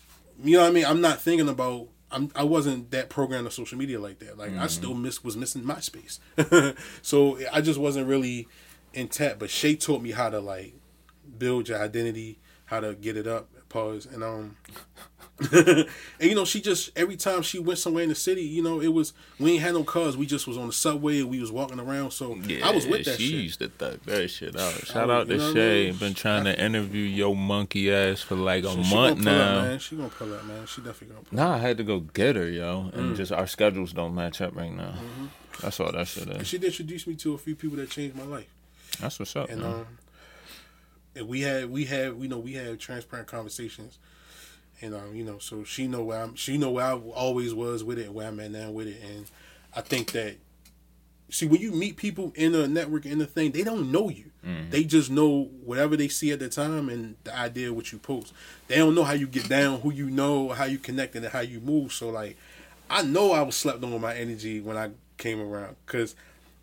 Speaker 2: you know what i mean i'm not thinking about I'm, I wasn't that programmed on social media like that. Like I still miss was missing MySpace, so I just wasn't really intact. But Shay taught me how to like build your identity, how to get it up. Pause and um, and you know she just every time she went somewhere in the city, you know it was we ain't had no cars. We just was on the subway and we was walking around. So I was with that
Speaker 1: she
Speaker 2: shit.
Speaker 1: used to thug that shit out. Shout
Speaker 2: was-
Speaker 1: out to
Speaker 2: what I
Speaker 1: Shay.
Speaker 2: mean?
Speaker 1: Been trying to interview your monkey ass for like a
Speaker 2: She- she
Speaker 1: month now.
Speaker 2: Up, man. She gonna pull up, man. She definitely gonna pull.
Speaker 1: Nah, I had to go get her, yo,
Speaker 2: Mm.
Speaker 1: and just our schedules don't match up right now.
Speaker 2: Mm-hmm.
Speaker 1: That's all that shit
Speaker 2: And
Speaker 1: is.
Speaker 2: she introduced me to a few people that changed my life.
Speaker 1: That's what's up.
Speaker 2: and
Speaker 1: man.
Speaker 2: um, and we had we had we know we had transparent conversations, and um, you know, so she know where I'm, she know where I always was with it, where I'm at now with it, and I think that, see, when you meet people in a network in the thing, they don't know you, they just know whatever they see at the time and the idea of what you post. They don't know how you get down, who you know, how you connect, and how you move. So like, I know I was slept on with my energy when I came around, cause.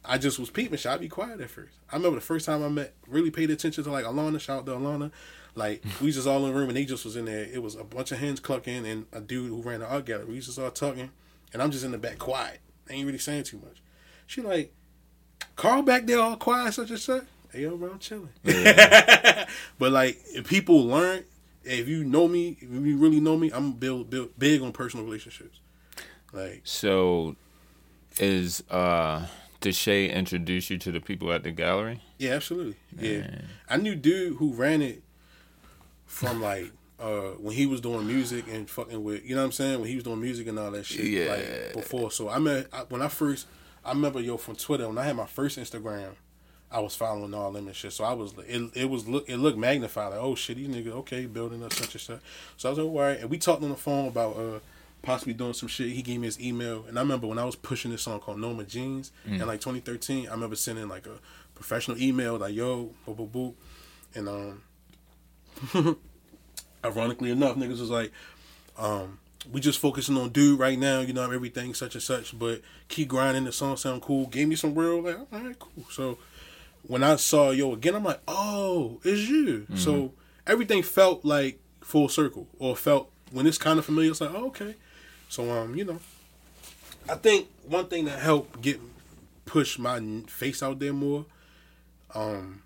Speaker 2: I just was peeping shit. I'd be quiet at first. I remember the first time I met, really paid attention to like Alana, shout out to Alana. Like we just all in the room and they just was in there. It was a bunch of hands clucking and a dude who ran the art gallery. We just all talking, and I'm just in the back quiet. I ain't really saying too much. She like, Carl back there all quiet, such and such. Hey yo, bro, I'm chilling. but like, if people learn, if you know me, if you really know me, I'm build build big on personal relationships. Like,
Speaker 1: So, is uh, did Shay introduce you to the people at the gallery?
Speaker 2: yeah, absolutely. Yeah, I knew dude who ran it from like. Uh, when he was doing music and fucking with, you know what I'm saying? When he was doing music and all that shit,
Speaker 1: Yeah.
Speaker 2: like before. So I met I, when I first, I remember yo from Twitter when I had my first Instagram, I was following all them and shit. So I was it, it was look it looked magnified like oh shit these niggas okay building up such and such. So I was like all right, and we talked on the phone about uh possibly doing some shit. He gave me his email, and I remember when I was pushing this song called Norma Jeans in like 2013. I remember sending like a professional email like yo boop boop boop, and um. ironically enough, niggas was like, um, we just focusing on dude right now, you know, everything such and such, but keep grinding, the song sound cool. Gave me some real like, all right, cool. So when I saw yo again, I'm like, oh, it's you. So everything felt like full circle, or felt when it's kind of familiar, it's like, oh, okay. So um, you know, I think one thing that helped get push my face out there more, um,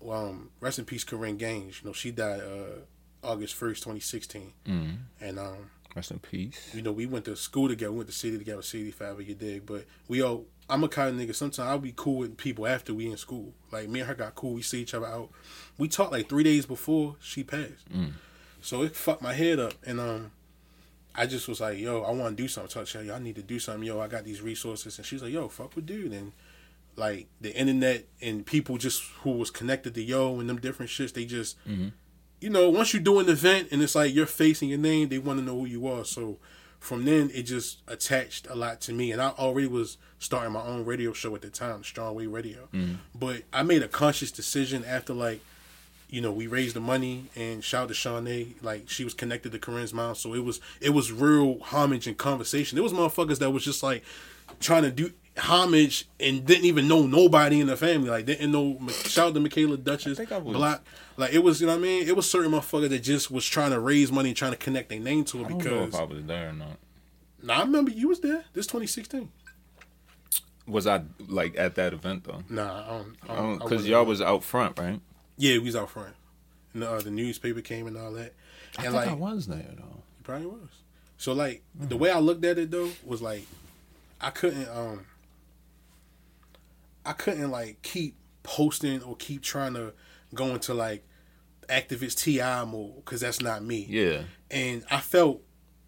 Speaker 2: well, um, rest in peace, Korryn Gaines. You know, she died uh August first, twenty sixteen,
Speaker 1: Mm.
Speaker 2: and um,
Speaker 1: Rest in peace.
Speaker 2: you know, we went to school together, we went to city together, city forever you dig. But we all, I'm a kind of nigga. Sometimes I'll be cool with people after we in school. Like me and her got cool. We see each other out. We talked like three days before she passed. So it fucked my head up, and um, I just was like, yo, I want to do something. Touch her, yo, I need to do something. Yo, I got these resources, and she's like, yo, fuck with dude, and like the internet and people just who was connected to yo and them different shits, they just mm-hmm. you know, once you do an event and it's like your face and your name, they want to know who you are. So from then, it just attached a lot to me. And I already was starting my own radio show at the time, Strong Way Radio. Mm-hmm. But I made a conscious decision after, like, you know, we raised the money and shout out to Shawnee. Like, she was connected to Korryn's mom. So it was, it was real homage and conversation. There was motherfuckers that was just like trying to do homage and didn't even know nobody in the family. Like, didn't know, shout out to Michaela Duchess,
Speaker 1: think I was-
Speaker 2: Block. Like it was, you know what I mean? It was certain motherfuckers that just was trying to raise money and trying to connect their name to it
Speaker 1: I don't know
Speaker 2: because.
Speaker 1: if I was there or not.
Speaker 2: Nah, I remember you was there. This 2016.
Speaker 1: Was I like at that event though?
Speaker 2: Nah, I don't. I don't- I
Speaker 1: Because y'all was out front, right?
Speaker 2: Yeah, we was out front. And uh, the newspaper came and all that.
Speaker 1: I
Speaker 2: And
Speaker 1: think
Speaker 2: like,
Speaker 1: I was there though.
Speaker 2: It probably was. So like the way I looked at it though was like I couldn't um I couldn't like keep posting or keep trying to go into like activist T.I mode because that's not me.
Speaker 1: Yeah.
Speaker 2: And I felt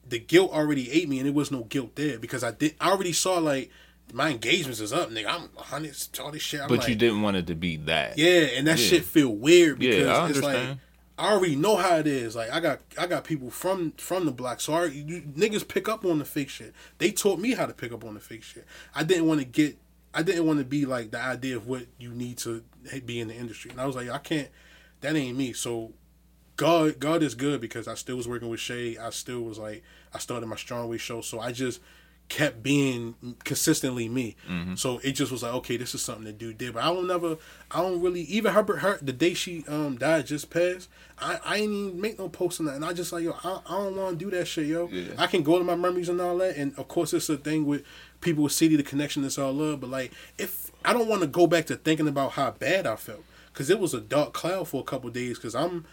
Speaker 2: the guilt already ate me and there was no guilt there because I did I already saw like my engagements is up, nigga. I'm hundreds all this shit. I'm
Speaker 1: But
Speaker 2: like,
Speaker 1: you didn't want it to be that.
Speaker 2: yeah, and that
Speaker 1: Yeah.
Speaker 2: shit feel weird
Speaker 1: Yeah,
Speaker 2: because
Speaker 1: I
Speaker 2: it's like. I already know how it is. Like I got I got people from from the block, so I, you, niggas pick up on the fake shit. They taught me how to pick up on the fake shit. I didn't want to get. I didn't want to be like the idea of what you need to be in the industry, and I was like, I can't. That ain't me. So God, God is good because I still was working with Shay. I still was like, I started my Strong Way show, so I just kept being consistently me. So it just was like, okay, this is something to do did. But I don't never, I don't really even Herbert her the day she um died just passed. I I ain't even make no post on that, and I just like yo, I, I don't want to do that shit, yo.
Speaker 1: Yeah.
Speaker 2: I can go to my memories and all that, and of course it's a thing with people with city, the connection is all love. But like, if I don't want to go back to thinking about how bad I felt, because it was a dark cloud for a couple days. Because I'm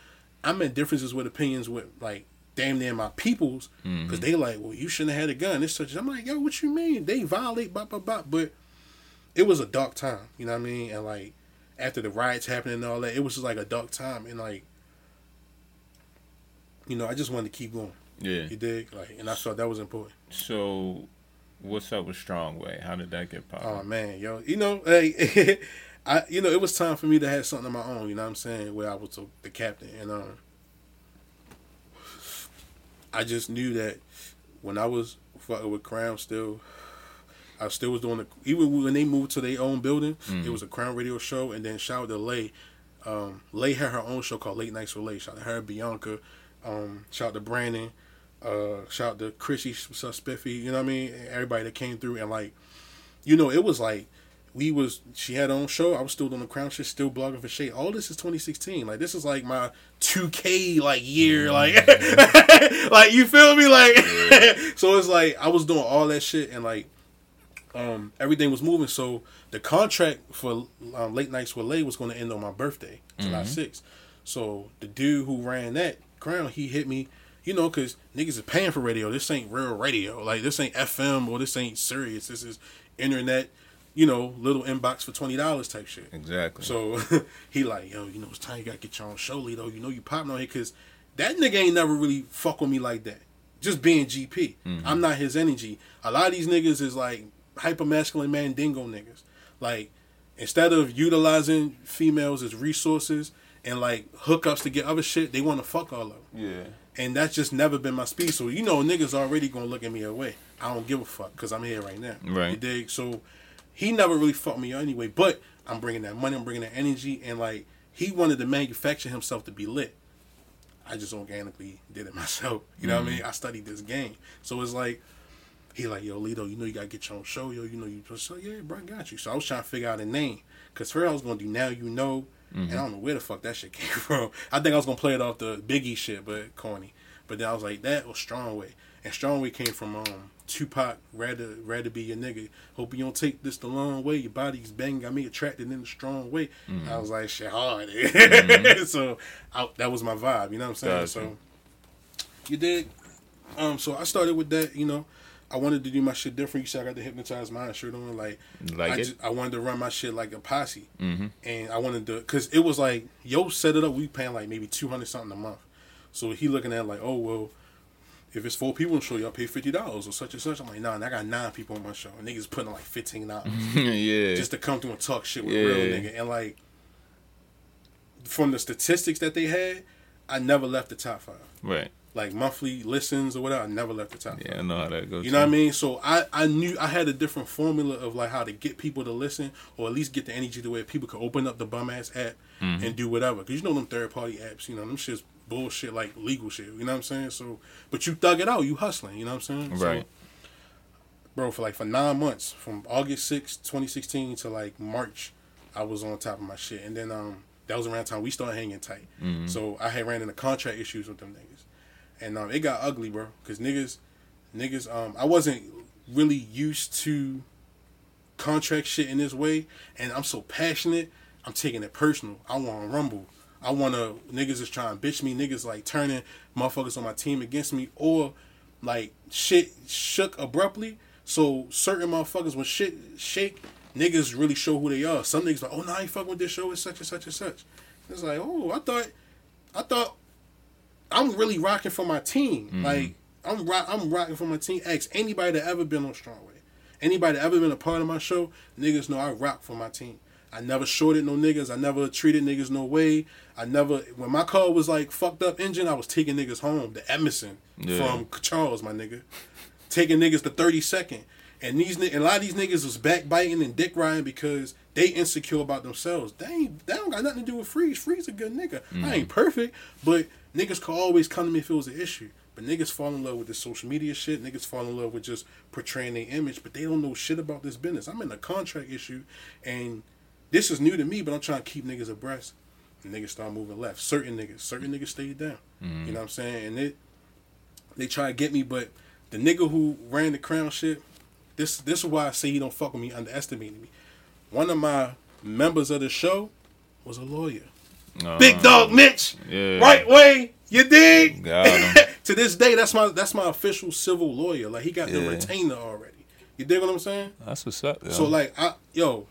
Speaker 2: I'm in differences with opinions with like damn near my peoples mm-hmm. because they like, well, you shouldn't have had a gun. It's such. I'm like, yo, what you mean? They violate, blah blah blah. But it was a dark time. You know what I mean? And like after the riots happening and all that, it was just like a dark time. And like, you know, I just wanted to keep going.
Speaker 1: Yeah.
Speaker 2: You dig? Like, and I thought that was important.
Speaker 1: So, what's up with Strong Way? How did that get popped?
Speaker 2: Oh man, yo, you know, like, I, you know, it was time for me to have something of my own. You know what I'm saying? Where I was the, the captain, and um, I just knew that when I was fucking with Crown, still, I still was doing the even when they moved to their own building, it was a Crown Radio show, and then shout out to Lay. Um, Lay had her own show called Late Nights with Lay. Shout out to her, Bianca. Um, shout out to Brandon. Uh, shout out to Chrissy, what's up, Spiffy. You know what I mean? Everybody that came through and like, you know, it was like we was she had her own show. I was still doing the crown shit, still blogging for Shay. All this is 2016. Like this is like my 2K like year. Like like you feel me? Like so it's like I was doing all that shit and like um everything was moving. So the contract for um, late nights with Lay was going to end on my birthday, July 6th. So the dude who ran that crown, he hit me. You know, cause niggas is paying for radio. This ain't real radio. Like this ain't FM or this ain't serious. This is internet you know, little inbox for twenty dollars type shit.
Speaker 1: Exactly.
Speaker 2: So he like, yo, you know, it's time you gotta get your own show, Lito. You know, you popping on here because that nigga ain't never really fuck with me like that. Just being GP, mm-hmm. I'm not his energy. A lot of these niggas is like hyper masculine mandingo niggas. Like instead of utilizing females as resources and like hookups to get other shit, they want to fuck all of them.
Speaker 1: yeah.
Speaker 2: And that's just never been my speed. So you know, niggas already gonna look at me away. I don't give a fuck because I'm here right now.
Speaker 1: Right.
Speaker 2: You dig? So he never really fucked me anyway. But I'm bringing that money. I'm bringing that energy, and like he wanted to manufacture himself to be lit. I just organically did it myself. You know what I mm-hmm. mean? I studied this game, so it's like he like, yo, Lito, you know you gotta get your own show, yo. You know you just so yeah, bro, I got you. So I was trying to figure out a name, cause first I was gonna do now you know, and I don't know where the fuck that shit came from. I think I was gonna play it off the Biggie shit, but corny. But then I was like, that was Strong Way, and Strong Way came from um Tupac, rather rather be your nigga. Hope you don't take this the long way. Your body's bang got me attracted in a strong way. I was like, shit hard. so I, that was my vibe. You know what I'm saying?
Speaker 1: Gotcha.
Speaker 2: So you did. Um, so I started with that. You know, I wanted to do my shit different. You see, I got the hypnotized mind shirt on. Like,
Speaker 1: Like
Speaker 2: I, just, I wanted to run my shit like a posse,
Speaker 1: Mm-hmm.
Speaker 2: and I wanted to, cause it was like, yo, set it up. We paying like maybe two hundred something a month. So he looking at it like, oh well, if it's four people on the show, y'all pay fifty dollars or such and such. I'm like, nah, and I got nine people on my show. And niggas putting like fifteen dollars
Speaker 1: yeah.
Speaker 2: just to come through and talk shit with
Speaker 1: Yeah.
Speaker 2: a real nigga. And like, from the statistics that they had, I never left the top five.
Speaker 1: right.
Speaker 2: Like monthly listens or whatever, I never left the top
Speaker 1: Yeah, I know how that goes.
Speaker 2: You know what I mean? So I, I knew I had a different formula of like how to get people to listen or at least get the energy to where people could open up the bum ass app
Speaker 1: Mm-hmm.
Speaker 2: and do whatever. Cause you know them third party apps, you know, them shit's bullshit like legal shit. You know what I'm saying? So but you thug it out, you hustling, you know what I'm saying? So,
Speaker 1: Right.
Speaker 2: bro, for like for nine months, from August 6th, 2016 to like March, I was on top of my shit. And then um that was around the time we started hanging tight.
Speaker 1: Mm-hmm.
Speaker 2: So I had ran into contract issues with them niggas. And um it got ugly, bro. Cause niggas niggas um I wasn't really used to contract shit in this way and I'm so passionate, I'm taking it personal. I wanna rumble. I wanna niggas is trying to bitch me, niggas like turning motherfuckers on my team against me or like shit shook abruptly. So certain motherfuckers when shit shake, niggas really show who they are. Some niggas like, oh no, I ain't fucking with this show, it's such and such and such. It's like, oh, I thought I thought I'm really rocking for my team. Mm-hmm. Like I'm rock, I'm rocking for my team. Ask anybody that ever been on Strong Way, anybody that ever been a part of my show. Niggas know I rock for my team. I never shorted no niggas. I never treated niggas no way. I never when my car was like fucked up engine, I was taking niggas home. The Emerson
Speaker 1: Yeah.
Speaker 2: from Charles, my nigga, taking niggas to thirty second. And these and a lot of these niggas was backbiting and dick riding because they insecure about themselves. They ain't they don't got nothing to do with Freeze. Freeze a good nigga. I mm. ain't perfect, but niggas could always come to me if it was an issue. But niggas fall in love with this social media shit. Niggas fall in love with just portraying their image, but they don't know shit about this business. I'm in a contract issue, and this is new to me, but I'm trying to keep niggas abreast. And niggas start moving left. Certain niggas, certain niggas stayed down. You mm-hmm. know what I'm saying? And it, they try to get me, but the nigga who ran the crown shit, this this is why I say he don't fuck with me, underestimating me. One of my members of the show was a lawyer.
Speaker 1: Uh,
Speaker 2: Big dog Mitch.
Speaker 1: Yeah.
Speaker 2: Right way. You dig?
Speaker 1: Got him.
Speaker 2: to this day, that's my that's my official civil lawyer. Like he got the retainer already. You dig what I'm saying?
Speaker 1: That's what's up. Yo.
Speaker 2: So like I yo,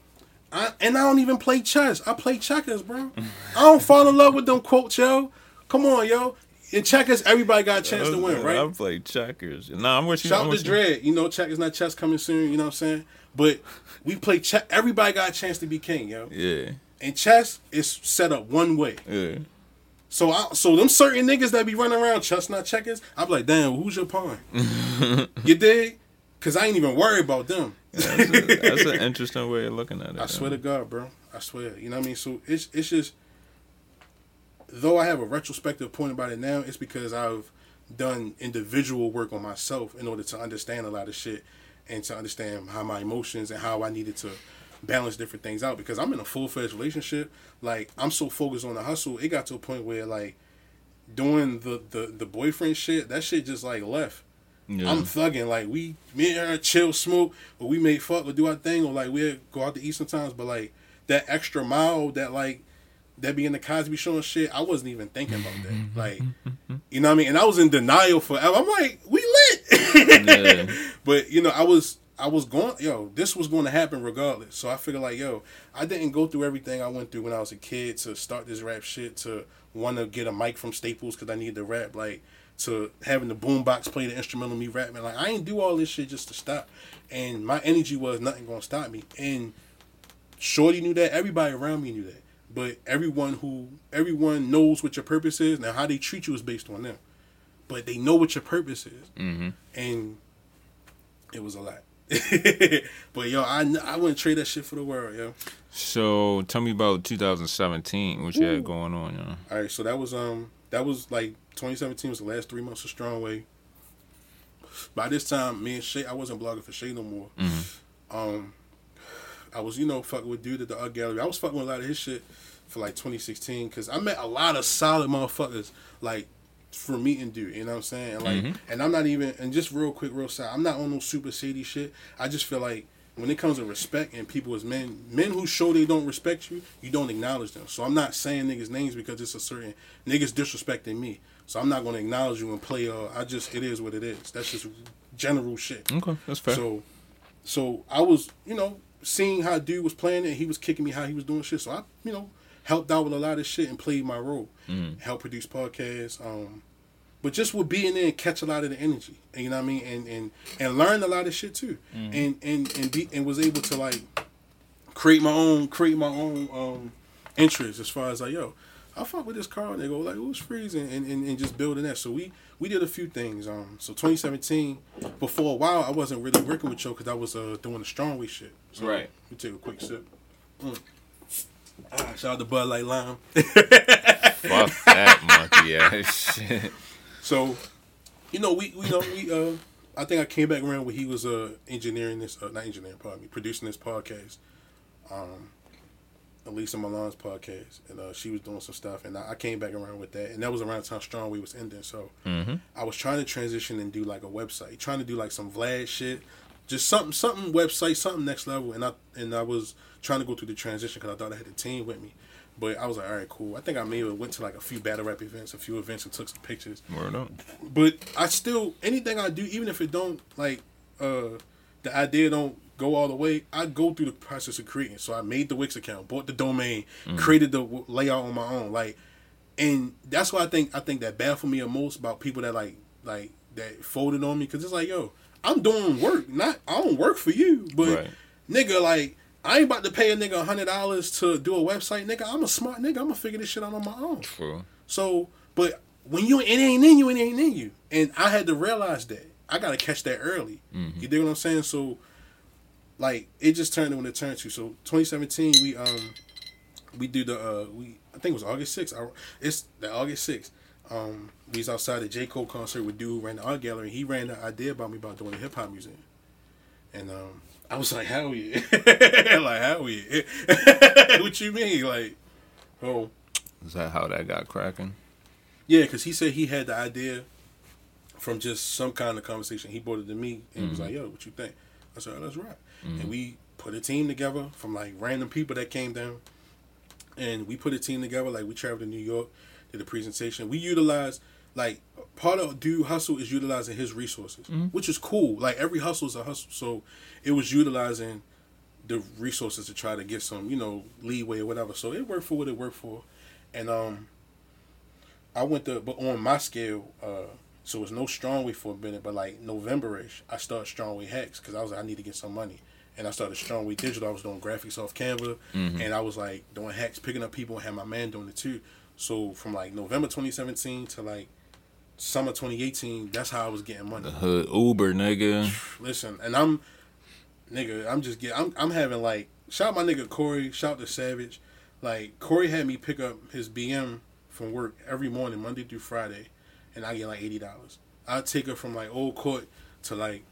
Speaker 2: I and I don't even play chess. I play checkers, bro. I don't fall in love with them quotes, yo. Come on, yo. In checkers, everybody got a chance to win, right?
Speaker 1: I play checkers. Nah, I'm with you.
Speaker 2: Shout
Speaker 1: I'm
Speaker 2: out to
Speaker 1: you.
Speaker 2: Dread. You know, checkers not chess coming soon. You know what I'm saying? But we play check. Everybody got a chance to be king, yo.
Speaker 1: Yeah.
Speaker 2: And chess is set up one way.
Speaker 1: Yeah.
Speaker 2: So I, so them certain niggas that be running around chestnut checkers, I be like, damn, who's your pawn? you dig? Cause I ain't even worried about them.
Speaker 1: That's, a, that's an interesting way of looking at it.
Speaker 2: I swear to God, bro. I swear. You know what I mean? So it's it's just though I have a retrospective point about it now, it's because I've done individual work on myself in order to understand a lot of shit and to understand how my emotions and how I needed to balance different things out because I'm in a full fledged relationship. Like I'm so focused on the hustle, it got to a point where like doing the the the boyfriend shit, that shit just like left. Yeah. I'm thugging like we me and her chill smoke, or we may fuck or do our thing, or like we go out to eat sometimes. But like that extra mile, that like that be in the Cosby Show and shit, I wasn't even thinking about that. Like, you know what I mean? And I was in denial forever. I'm like, we lit. yeah. But you know, I was I was going, yo, this was going to happen regardless. So I figured, like, yo, I didn't go through everything I went through when I was a kid to start this rap shit, to want to get a mic from Staples because I needed to rap, like, to having the boombox play the instrumental me rapping. Like, I ain't do all this shit just to stop. And my energy was nothing going to stop me. And Shorty knew that. Everybody around me knew that. But everyone who, everyone knows what your purpose is. Now, how they treat you is based on them. But they know what your purpose is. Mm-hmm. And it was a lot. but yo, I I wouldn't trade that shit for the world, yo.
Speaker 1: So tell me about 2017. What you Ooh. had going on, yo?
Speaker 2: All right, so that was um that was like 2017 was the last three months of Strong Way. By this time, me and Shay, I wasn't blogging for Shay no more. Mm-hmm. Um, I was you know fucking with dude at the art gallery. I was fucking with a lot of his shit for like 2016 because I met a lot of solid motherfuckers like for me and dude. You know what I'm saying? And like, mm-hmm. and I'm not even. And just real quick, real side. I'm not on no super shady shit. I just feel like when it comes to respect and people as men, men who show they don't respect you, you don't acknowledge them. So I'm not saying niggas names because it's a certain niggas disrespecting me. So I'm not gonna acknowledge you and play. Uh, I just it is what it is. That's just general shit.
Speaker 1: Okay, that's fair.
Speaker 2: So, so I was you know seeing how dude was playing it. He was kicking me how he was doing shit. So I you know helped out with a lot of shit and played my role. Mm. Help produce podcasts. Um, but just with being there and catch a lot of the energy, and you know what I mean, and and and learn a lot of shit too, mm. and and and be and was able to like create my own create my own um interest as far as like yo, I fuck with this car and they go like it was freezing and, and, and just building that. So we we did a few things. Um, so 2017, before a while I wasn't really working with Joe because I was uh doing the strong way shit. So
Speaker 1: right.
Speaker 2: We take a quick sip. Mm. Ah, shout out to Bud Light Lime.
Speaker 1: Fuck that monkey ass shit.
Speaker 2: So, you know, we we know we uh I think I came back around when he was uh engineering this uh, not engineering, pardon me, producing this podcast. Um Elisa Milan's podcast, and uh, she was doing some stuff, and I, I, came back around with that, and that was around the time Strong Way was ending. So mm-hmm. I was trying to transition and do like a website, trying to do like some Vlad shit, just something, something website, something next level, and I and I was trying to go through the transition because I thought I had the team with me. But I was like, all right, cool. I think I may maybe went to like a few battle rap events, a few events, and took some pictures.
Speaker 1: Word up.
Speaker 2: But I still anything I do, even if it don't like uh the idea don't go all the way, I go through the process of creating. So I made the Wix account, bought the domain, mm-hmm. created the layout on my own, like, and that's why I think I think that baffled me the most about people that like like that folded on me because it's like, yo, I'm doing work, not I don't work for you, but right. nigga, like I ain't about to pay a nigga hundred dollars to do a website, nigga. I'm a smart nigga. I'm gonna figure this shit out on my own.
Speaker 1: True.
Speaker 2: So, but when you it ain't in you, it ain't in you, and I had to realize that. I gotta catch that early. Mm-hmm. You dig what I'm saying? So, like, it just turned when it turned to. So, 2017, we um, we do the uh, we I think it was August 6th. It's the August 6th. Um, we was outside the J Cole concert with dude who ran the art gallery. He ran the idea about me about doing a hip hop museum, and um, I was like, hell yeah. like, hell yeah. what you mean? Like, oh.
Speaker 1: Is that how that got cracking?
Speaker 2: Yeah, because he said he had the idea from just some kind of conversation. He brought it to me and mm-hmm. was like, yo, what you think? I said, oh, that's right. Mm-hmm. And we put a team together from like random people that came down. And we put a team together. Like, we traveled to New York, did a presentation. We utilized like part of dude hustle is utilizing his resources, mm-hmm. which is cool. Like every hustle is a hustle, so it was utilizing the resources to try to get some, you know, leeway or whatever. So it worked for what it worked for, and um, I went to but on my scale, uh, so it was no strong way for a minute, but like Novemberish, I started strong way hacks because I was like I need to get some money. And I started strong way digital. I was doing graphics off Canva, mm-hmm. and I was like doing hacks, picking up people, and had my man doing it too. So from like November 2017 to like summer 2018, that's how I was getting money.
Speaker 1: The hood Uber, nigga.
Speaker 2: Listen, and I'm, nigga, I'm just getting, I'm, I'm having like, shout my nigga Corey, shout to Savage. Like, Corey had me pick up his BM from work every morning, Monday through Friday, and I get like $80. i take her from like Old Court to like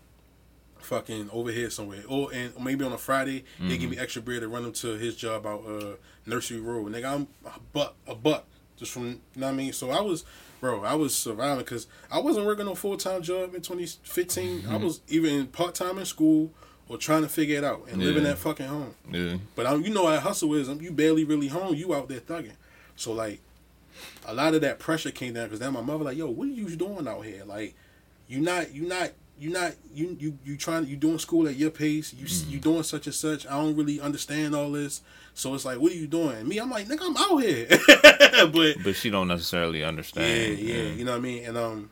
Speaker 2: fucking over here somewhere. Or and maybe on a Friday
Speaker 1: Mm-hmm.
Speaker 2: they give me extra bread to run him to his job out uh Nursery Road. Nigga, I'm a buck a buck just from you know what I mean. So I was. Bro, I was surviving because I wasn't working a full time job in 2015.
Speaker 1: Mm-hmm.
Speaker 2: I was even part time in school or trying to figure it out and living
Speaker 1: Yeah.
Speaker 2: at fucking home.
Speaker 1: Yeah.
Speaker 2: But I'm, you know how hustle is. You barely really home. You out there thugging. So like, a lot of that pressure came down because then my mother like, yo, what are you doing out here? Like, you're not you're not you not you you you trying you doing school at your pace. You you doing such and such. I don't really understand all this. So it's like, what are you doing? And me, I'm like, nigga, I'm out here. but
Speaker 1: But she don't necessarily understand.
Speaker 2: yeah,
Speaker 1: understand.
Speaker 2: yeah, you know what I mean, and um,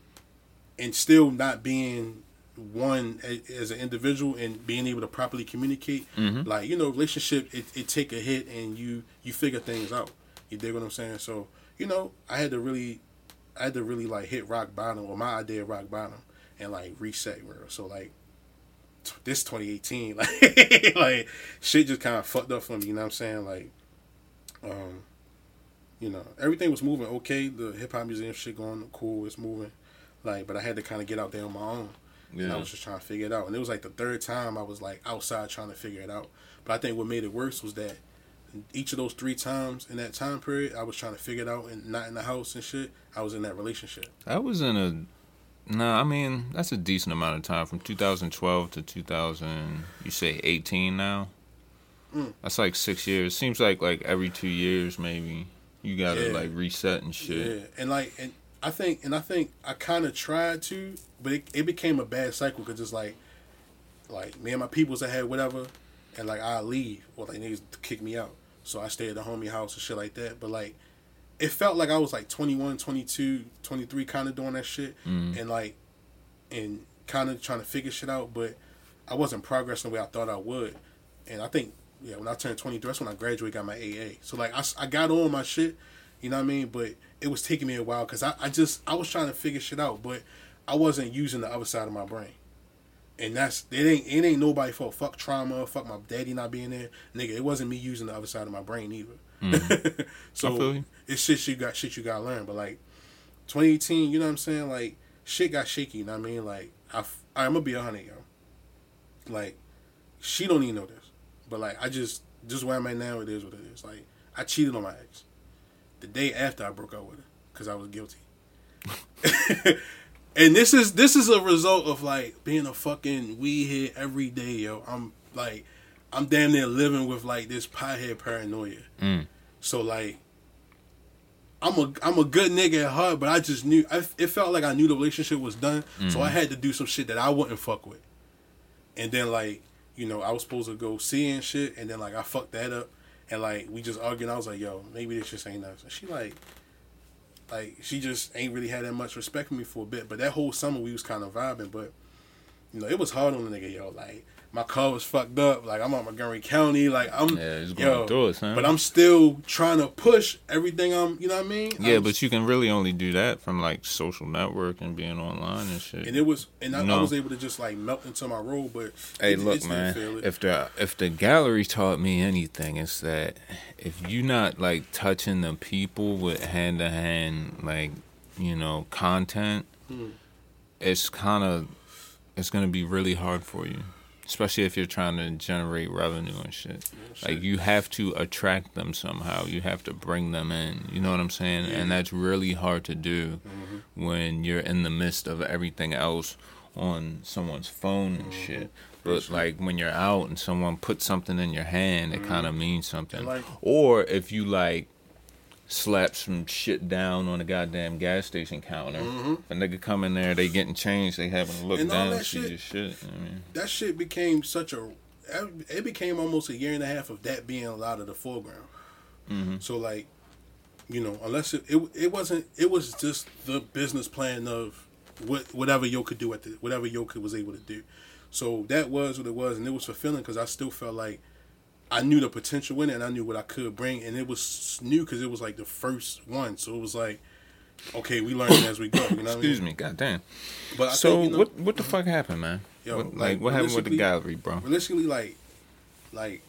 Speaker 2: and still not being one as an individual and being able to properly communicate.
Speaker 1: Mm-hmm.
Speaker 2: Like you know, relationship it, it take a hit and you you figure things out. You dig what I'm saying? So you know, I had to really, I had to really like hit rock bottom or my idea of rock bottom and like reset. So like. t- This 2018, like, like shit just kind of fucked up for me. You know what I'm saying? Like, um, you know, everything was moving okay. The hip hop museum shit going cool, it's moving. Like, but I had to kind of get out there on my own. And I was just trying to figure it out. And it was like the third time I was like outside trying to figure it out. But I think what made it worse was that each of those three times in that time period, I was trying to figure it out and not in the house and shit. I was in that relationship.
Speaker 1: I was in a. Nah, I mean that's a decent amount of time from 2012 to 2000. You say 18 now.
Speaker 2: Mm.
Speaker 1: That's like six years. Seems like like every two years maybe you gotta
Speaker 2: Yeah.
Speaker 1: like reset and shit.
Speaker 2: Yeah, and like, and I think, and I think I kind of tried to, but it, it became a bad cycle because it's like, like me and my peoples I had whatever, and like I leave or like niggas kick me out, so I stay at the homie house and shit like that. But like, it felt like I was like 21, 22, 23 kind of doing that shit,
Speaker 1: Mhm.
Speaker 2: and like, and kind of trying to figure shit out, but I wasn't progressing the way I thought I would, and I think. Yeah, when I turned 23, that's when I graduated, got my AA. So, like, I, I got on my shit, you know what I mean? But it was taking me a while because I, I just I was trying to figure shit out, but I wasn't using the other side of my brain. And that's it ain't it ain't nobody fault. Fuck trauma, fuck my daddy not being there. Nigga, it wasn't me using the other side of my brain either.
Speaker 1: I
Speaker 2: so. It's shit you got shit you gotta learn. But like 2018, you know what I'm saying? Like shit got shaky, you know what I mean? Like I, I'm gonna be a hundred, yo. Like she don't even know this. But like I just just where I'm at now, it is what it is. Like I cheated on my ex the day after I broke up with her because I was guilty. and this is this is a result of like being a fucking weed head every day, yo. I'm like I'm damn near living with like this pothead paranoia.
Speaker 1: Mm.
Speaker 2: So like I'm a I'm a good nigga at heart, but I just knew I, it felt like I knew the relationship was done, so I mm-hmm. had to do some shit that I wouldn't fuck with. And then like you know I was supposed to go see and shit, and then like I fucked that up, and like we just arguing. I was like, yo, maybe this just ain't us. And she like. Like she just ain't really had that much respect for me for a bit, but that whole summer we was kind of vibing. But you know, it was hard on the nigga, yo. Like my car was fucked up. Like I'm on Montgomery County. Like I'm,
Speaker 1: Yeah, it's going
Speaker 2: yo,
Speaker 1: through it, son.
Speaker 2: but I'm still trying to push everything. I'm, you know what I mean?
Speaker 1: yeah,
Speaker 2: I'm-
Speaker 1: but you can really only do that from like social network and being online and shit.
Speaker 2: and it was, and I, I was able to just like melt into my role. But
Speaker 1: Hey,
Speaker 2: it-
Speaker 1: look, man. If the if the gallery taught me anything, it's that if you're not like touching the people with hand to hand, like you know, content,
Speaker 2: Hmm.
Speaker 1: it's kind of it's gonna be really hard for you, especially if you're trying to generate revenue and shit. Like you have to attract them somehow. You have to bring them in. You know what I'm saying?
Speaker 2: Yeah.
Speaker 1: And that's really hard to do
Speaker 2: Mm-hmm.
Speaker 1: when you're in the midst of everything else on someone's phone
Speaker 2: Mm-hmm.
Speaker 1: and shit. But like when you're out and someone puts something in your hand, it kind of means something.
Speaker 2: Mm-hmm. Like-
Speaker 1: or if you like slap some shit down on a goddamn gas station counter, if a nigga come in there, they getting changed, they having to look
Speaker 2: Mm-hmm. And
Speaker 1: down and see
Speaker 2: shit-
Speaker 1: your shit. I mean,
Speaker 2: that shit became such a. It became almost a year and a half of that being a lot of the foreground.
Speaker 1: Mhm.
Speaker 2: So like, you know, unless it, it it wasn't, it was just the business plan of what whatever Yo could do at the whatever Yo could was able to do. So that was what it was, and it was fulfilling because I still felt like I knew the potential in it, and I knew what I could bring, and it was new because it was like the first one. So it was like, okay, we learning as we go. You know what I mean?
Speaker 1: excuse me, goddamn.
Speaker 2: But I
Speaker 1: So
Speaker 2: think, you know,
Speaker 1: what what the fuck happened, man?
Speaker 2: Yo,
Speaker 1: what, like,
Speaker 2: like,
Speaker 1: what happened with the gallery, bro?
Speaker 2: realistically like like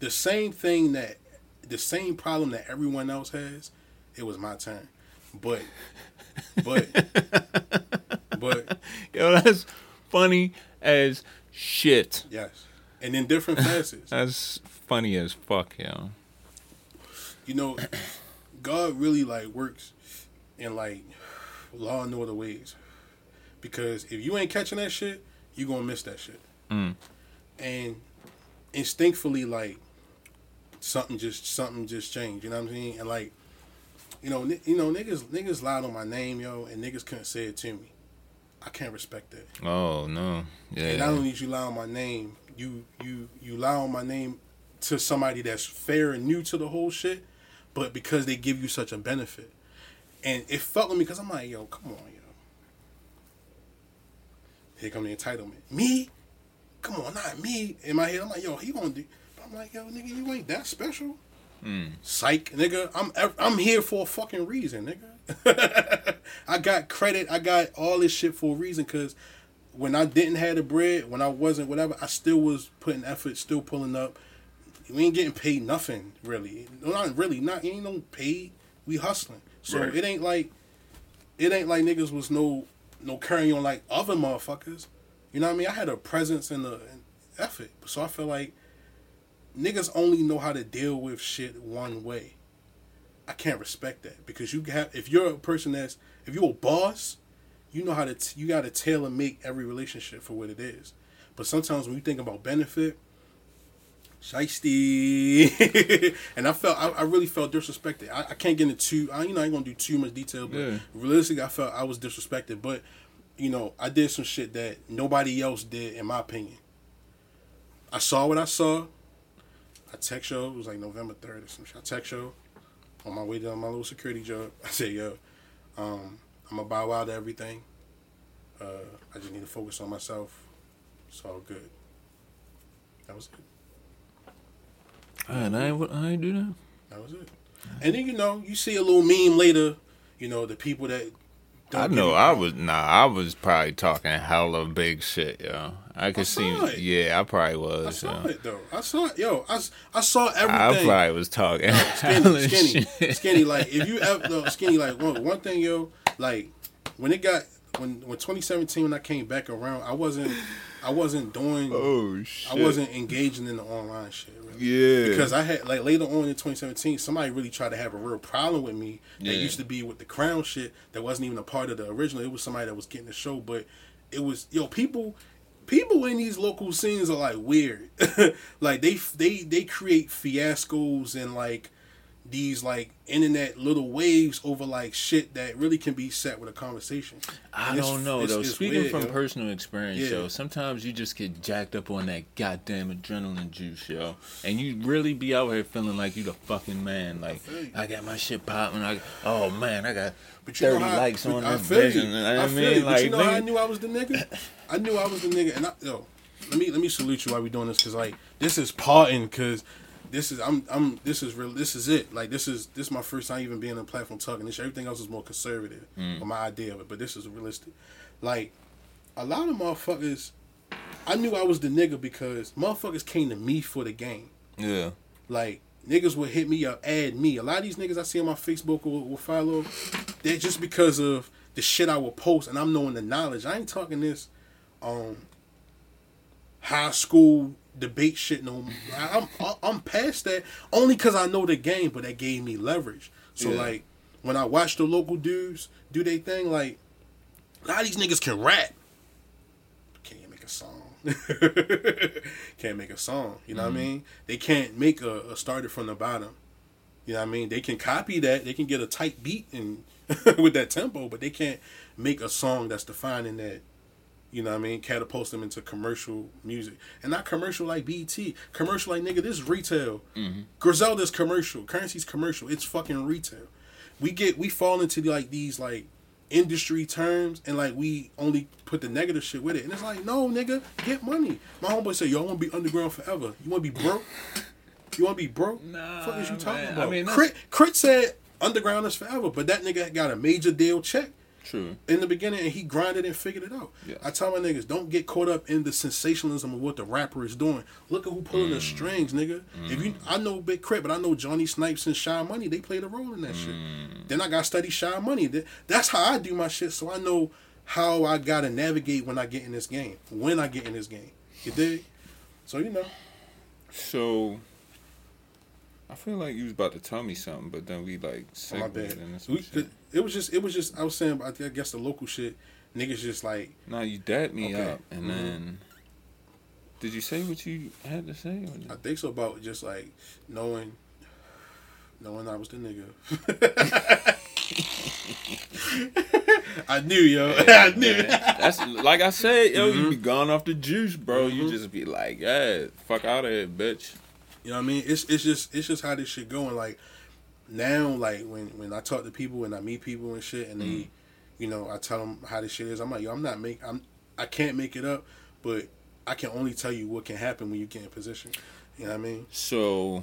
Speaker 2: the same thing that the same problem that everyone else has it was my turn but but but
Speaker 1: Yo, that's funny as shit.
Speaker 2: Yes, and in different facets.
Speaker 1: That's funny as fuck, yo.
Speaker 2: You know, God really like works in like law and order ways. Because if you ain't catching that shit, you gonna miss that shit.
Speaker 1: Mm.
Speaker 2: And instinctively, like something just something just changed. You know what I'm saying? And like, you know, ni- you know, niggas niggas lied on my name, yo, and niggas couldn't say it to me. I can't respect that.
Speaker 1: Oh no, yeah.
Speaker 2: And not only did you lie on my name, you you you lie on my name to somebody that's fair and new to the whole shit, but because they give you such a benefit, and it felt with me because I'm like, yo, come on, yo. Here come the entitlement. Me? Come on, not me. In my head, I'm like, yo, he gonna do. But I'm like, yo, nigga, you ain't that special.
Speaker 1: Mm.
Speaker 2: Psych, nigga. I'm I'm here for a fucking reason, nigga. I got credit. I got all this shit for a reason. Cause when I didn't have the bread, when I wasn't whatever, I still was putting effort, still pulling up. We ain't getting paid nothing really. Not really. Not ain't no paid. We hustling. So
Speaker 1: Right.
Speaker 2: it ain't like it ain't like niggas was no no carrying on like other motherfuckers. You know what I mean? I had a presence and a an effort. So I feel like niggas only know how to deal with shit one way. I can't respect that because you have if you're a person that's if you're a boss, you know how to t- you got to tailor make every relationship for what it is. But sometimes when you think about benefit, shiesty, and I felt I, I really felt disrespected. I, I can't get into too I, you know I ain't gonna do too much detail, but
Speaker 1: Yeah.
Speaker 2: realistically I felt I was disrespected. But you know I did some shit that nobody else did in my opinion. I saw what I saw. I text yo. It was like November third or some shit. I text yo on my way down my little security job. I said, yo, um, I'm gonna bow out to everything. Uh, I just need to focus on myself. It's all good. That was it.
Speaker 1: and I ain't, I ain't do that.
Speaker 2: That was it. And then you know you see a little meme later. You know the people that. don't
Speaker 1: I know I was nah. I was probably talking hella big shit, yo. I could
Speaker 2: I
Speaker 1: see.
Speaker 2: it.
Speaker 1: Yeah, I probably was.
Speaker 2: I saw
Speaker 1: yo.
Speaker 2: it though. I saw it. Yo, I, I saw everything.
Speaker 1: I probably was talking
Speaker 2: skinny,
Speaker 1: hella
Speaker 2: skinny,
Speaker 1: shit.
Speaker 2: skinny. Like if you ever no, skinny, like one one thing, yo, like when it got when when 2017 when I came back around, I wasn't I wasn't doing
Speaker 1: Oh shit!
Speaker 2: I wasn't engaging in the online shit. Really.
Speaker 1: Yeah.
Speaker 2: Because I had like later on in 2017, somebody really tried to have a real problem with me. That
Speaker 1: Yeah.
Speaker 2: used to be with the crown shit. That wasn't even a part of the original. It was somebody that was getting the show, but it was yo people. People in these local scenes are like weird. like they they they create fiascos and like these like internet little waves over like shit that really can be set with a conversation.
Speaker 1: I don't know
Speaker 2: it's-
Speaker 1: though.
Speaker 2: it's
Speaker 1: Speaking
Speaker 2: weird,
Speaker 1: from
Speaker 2: yo.
Speaker 1: personal experience,
Speaker 2: Yeah.
Speaker 1: yo, sometimes you just get jacked up on that goddamn adrenaline juice, yo, and you really be out here feeling like you the fucking man. Like
Speaker 2: you.
Speaker 1: I, got my shit popping. I oh man, I got
Speaker 2: But you know
Speaker 1: thirty
Speaker 2: how,
Speaker 1: likes on
Speaker 2: I
Speaker 1: this
Speaker 2: feel you. I,
Speaker 1: I
Speaker 2: feel
Speaker 1: mean,
Speaker 2: you.
Speaker 1: Like
Speaker 2: you know how I knew I was the nigga? I knew I was the nigga, and I yo, let me let me salute you while we doing this, cause like this is parting, cause this is I'm I'm this is real. This is it. Like this is this is my first time even being on a platform talking. This everything else is more conservative,
Speaker 1: Mm.
Speaker 2: or my idea of it. But this is realistic. Like a lot of motherfuckers, I knew I was the nigga because motherfuckers came to me for the game.
Speaker 1: yeah,
Speaker 2: Like niggas would hit me up, add me. A lot of these niggas I see on my Facebook will, or follow, they're just because of the shit I will post, and I'm knowing the knowledge. I ain't talking this, um, high school debate shit no. more. I'm I'm past that only because I know the game, but that gave me leverage. So
Speaker 1: Yeah.
Speaker 2: like when I watch the local dudes do their thing, like a lot of these niggas can rap. Can't make a song. can't make a song. You know what I mm-hmm. mean? They can't make a, a Started From the Bottom. You know what I mean? They can copy that. They can get a tight beat and with that tempo, but they can't make a song that's defining that. You know what I mean? Catapult them into commercial music, and not commercial like BT. Commercial like nigga, this is retail. Mm-hmm. Griselda's commercial. Curren$y's commercial. It's fucking retail. We get we fall into like these like industry terms and like we only put the negative shit with it. And it's like, no, nigga, get money. My homeboy said, Yo, I wanna be underground forever. You wanna be broke? You wanna be broke?
Speaker 1: Nah,
Speaker 2: fuck is you talking
Speaker 1: man. I
Speaker 2: about?
Speaker 1: mean, that's-
Speaker 2: K.R.I.T. K.R.I.T. said underground is forever, but that nigga got a major deal check
Speaker 1: true.
Speaker 2: in the beginning and he grinded and figured it out.
Speaker 1: Yeah.
Speaker 2: I tell my niggas, don't get caught up in the sensationalism of what the rapper is doing. Look at who pulling
Speaker 1: Mm.
Speaker 2: the strings, nigga. If you I know Big K.R.I.T., but I know Jonny Shipes and Shy Money, they played a role in that
Speaker 1: Mm.
Speaker 2: shit. Then I got to study Shy Money. That's how I do my shit, so I know how I gotta navigate when I get in this game. When I get in this game. You dig? So you know.
Speaker 1: So I feel like you was about to tell me something, but then we like
Speaker 2: Oh, my
Speaker 1: segued
Speaker 2: bad.
Speaker 1: into some
Speaker 2: We,
Speaker 1: shit.
Speaker 2: It was just it was just I was saying I I guess the local shit, niggas just like
Speaker 1: No, you dapped me
Speaker 2: Okay.
Speaker 1: up, and
Speaker 2: Mhm.
Speaker 1: then did you say what you had to say?
Speaker 2: I think so about just like knowing knowing I was the nigga. I knew, yo. I knew.
Speaker 1: Man, That's like I said, yo. You
Speaker 2: Mm-hmm.
Speaker 1: be gone off the juice, bro. You
Speaker 2: Mhm.
Speaker 1: just be like, yeah, fuck out of here, bitch.
Speaker 2: You know what I mean? It's it's just it's just how this shit going. Like now, like when when I talk to people and I meet people and shit, and they, you know, I tell them how this shit is. I'm like, yo, I'm not make I'm I can't make it up, but I can only tell you what can happen when you get in position. You know what I mean?
Speaker 1: So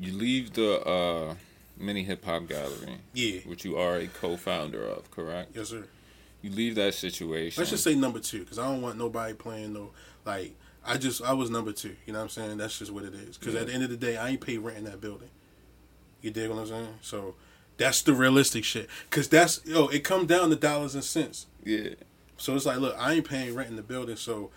Speaker 1: you leave the uh, mini hip hop gallery,
Speaker 2: Yeah.
Speaker 1: which you are a co-founder of, correct?
Speaker 2: Yes, sir.
Speaker 1: You leave that situation.
Speaker 2: Let's just say number two, because I don't want nobody playing no like. I just I was number two. You know what I'm saying? That's just what it is. Because at the end of the day, I ain't paid rent in that building. You dig what I'm saying? So that's the realistic shit. Because that's yo, it comes down to dollars and cents.
Speaker 1: yeah.
Speaker 2: So it's like, look, I ain't paying rent in the building, so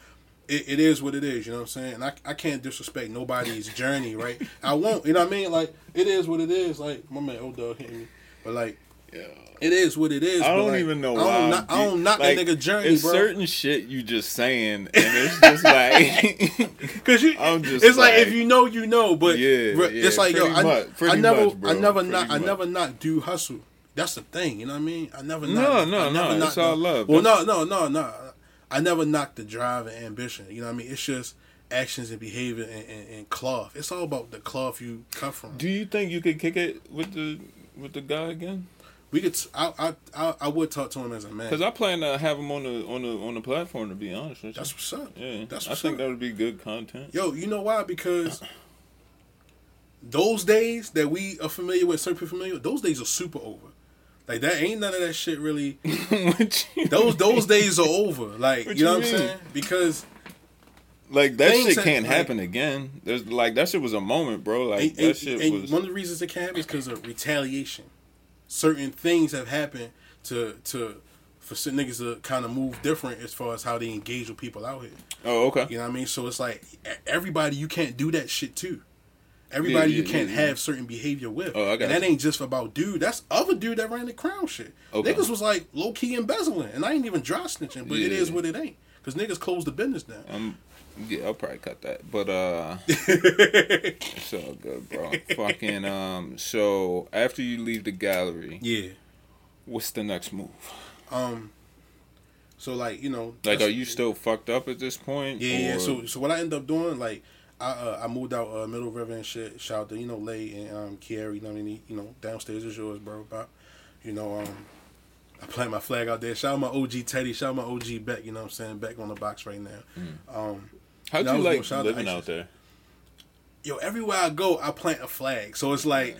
Speaker 2: it, it is what it is. You know what I'm saying? And I, I can't disrespect nobody's journey, right? I won't. You know what I mean? Like it is what it is. Like my man, old dog hitting me, but like
Speaker 1: Yeah.
Speaker 2: It is what it is.
Speaker 1: I don't
Speaker 2: like,
Speaker 1: even know
Speaker 2: I
Speaker 1: why.
Speaker 2: don't,
Speaker 1: I'm
Speaker 2: I don't knock
Speaker 1: like,
Speaker 2: that nigga journey, bro.
Speaker 1: It's
Speaker 2: bro.
Speaker 1: certain shit you just saying, and it's just like,
Speaker 2: Cause you,
Speaker 1: I'm just
Speaker 2: it's like, if you know, you know. But
Speaker 1: Yeah,
Speaker 2: re- it's like yo,
Speaker 1: pretty
Speaker 2: I, I never,
Speaker 1: much, bro,
Speaker 2: I never not, I never not do hustle. That's the thing, you know what I mean? I never
Speaker 1: No,
Speaker 2: knock,
Speaker 1: no,
Speaker 2: I never
Speaker 1: no,
Speaker 2: knock
Speaker 1: it's all love.
Speaker 2: Well, no, no, no, no. I never knocked the drive and ambition. You know what I mean? It's just actions and behavior and, and, and cloth. It's all about the cloth you cut from.
Speaker 1: do you think you could kick it with the with the guy again?
Speaker 2: We could. I, I, I, I would talk to him as a man.
Speaker 1: Because I plan to have him on the on the on the platform. To be honest with you,
Speaker 2: That's what's up.
Speaker 1: yeah,
Speaker 2: That's
Speaker 1: I think
Speaker 2: up.
Speaker 1: that would be good content.
Speaker 2: Yo, you know why? Because those days that we are familiar with, certain people familiar, with, those days are super over. Like that ain't none of that shit really. Those those days are over. Like
Speaker 1: What
Speaker 2: you know
Speaker 1: you
Speaker 2: what I'm saying? Because
Speaker 1: like that shit can't
Speaker 2: like-
Speaker 1: happen again. There's like that shit was a moment, bro. Like
Speaker 2: and,
Speaker 1: that shit
Speaker 2: and
Speaker 1: was.
Speaker 2: one of the reasons it can't happen is because of retaliation. Certain things have happened to to for certain niggas to kind of move different as far as how they engage with people out here.
Speaker 1: oh, okay.
Speaker 2: You know what I mean? So it's like everybody you can't do that shit to. Everybody
Speaker 1: Yeah,
Speaker 2: you can't
Speaker 1: yeah, yeah.
Speaker 2: have certain behavior with.
Speaker 1: Oh, I got
Speaker 2: and that
Speaker 1: you.
Speaker 2: ain't just about dude. That's other dude that ran the crown shit.
Speaker 1: Okay.
Speaker 2: Niggas was like low key embezzling, and I ain't even dry snitching, but it
Speaker 1: Yeah.
Speaker 2: is what it ain't. Cause niggas closed the business down.
Speaker 1: Um, yeah, I'll probably cut that, but uh, it's all good, bro. Fucking um. So after you leave the gallery,
Speaker 2: yeah.
Speaker 1: what's the next move?
Speaker 2: Um. So like you know,
Speaker 1: Like, are you still fucked up at this point?
Speaker 2: Yeah, yeah. So so what I end up doing, like I uh, I moved out uh, Middle River and shit. Shout out to you know Lay and um Kieri. You know what I mean? You know downstairs is yours, bro. But you know um. I plant my flag out there. Shout out my OG Teddy. Shout out my OG Beck. You know what I'm saying? Beck on the box right now. Um,
Speaker 1: how'd
Speaker 2: that
Speaker 1: you like living out there?
Speaker 2: yo, everywhere I go, I plant a flag. So it's like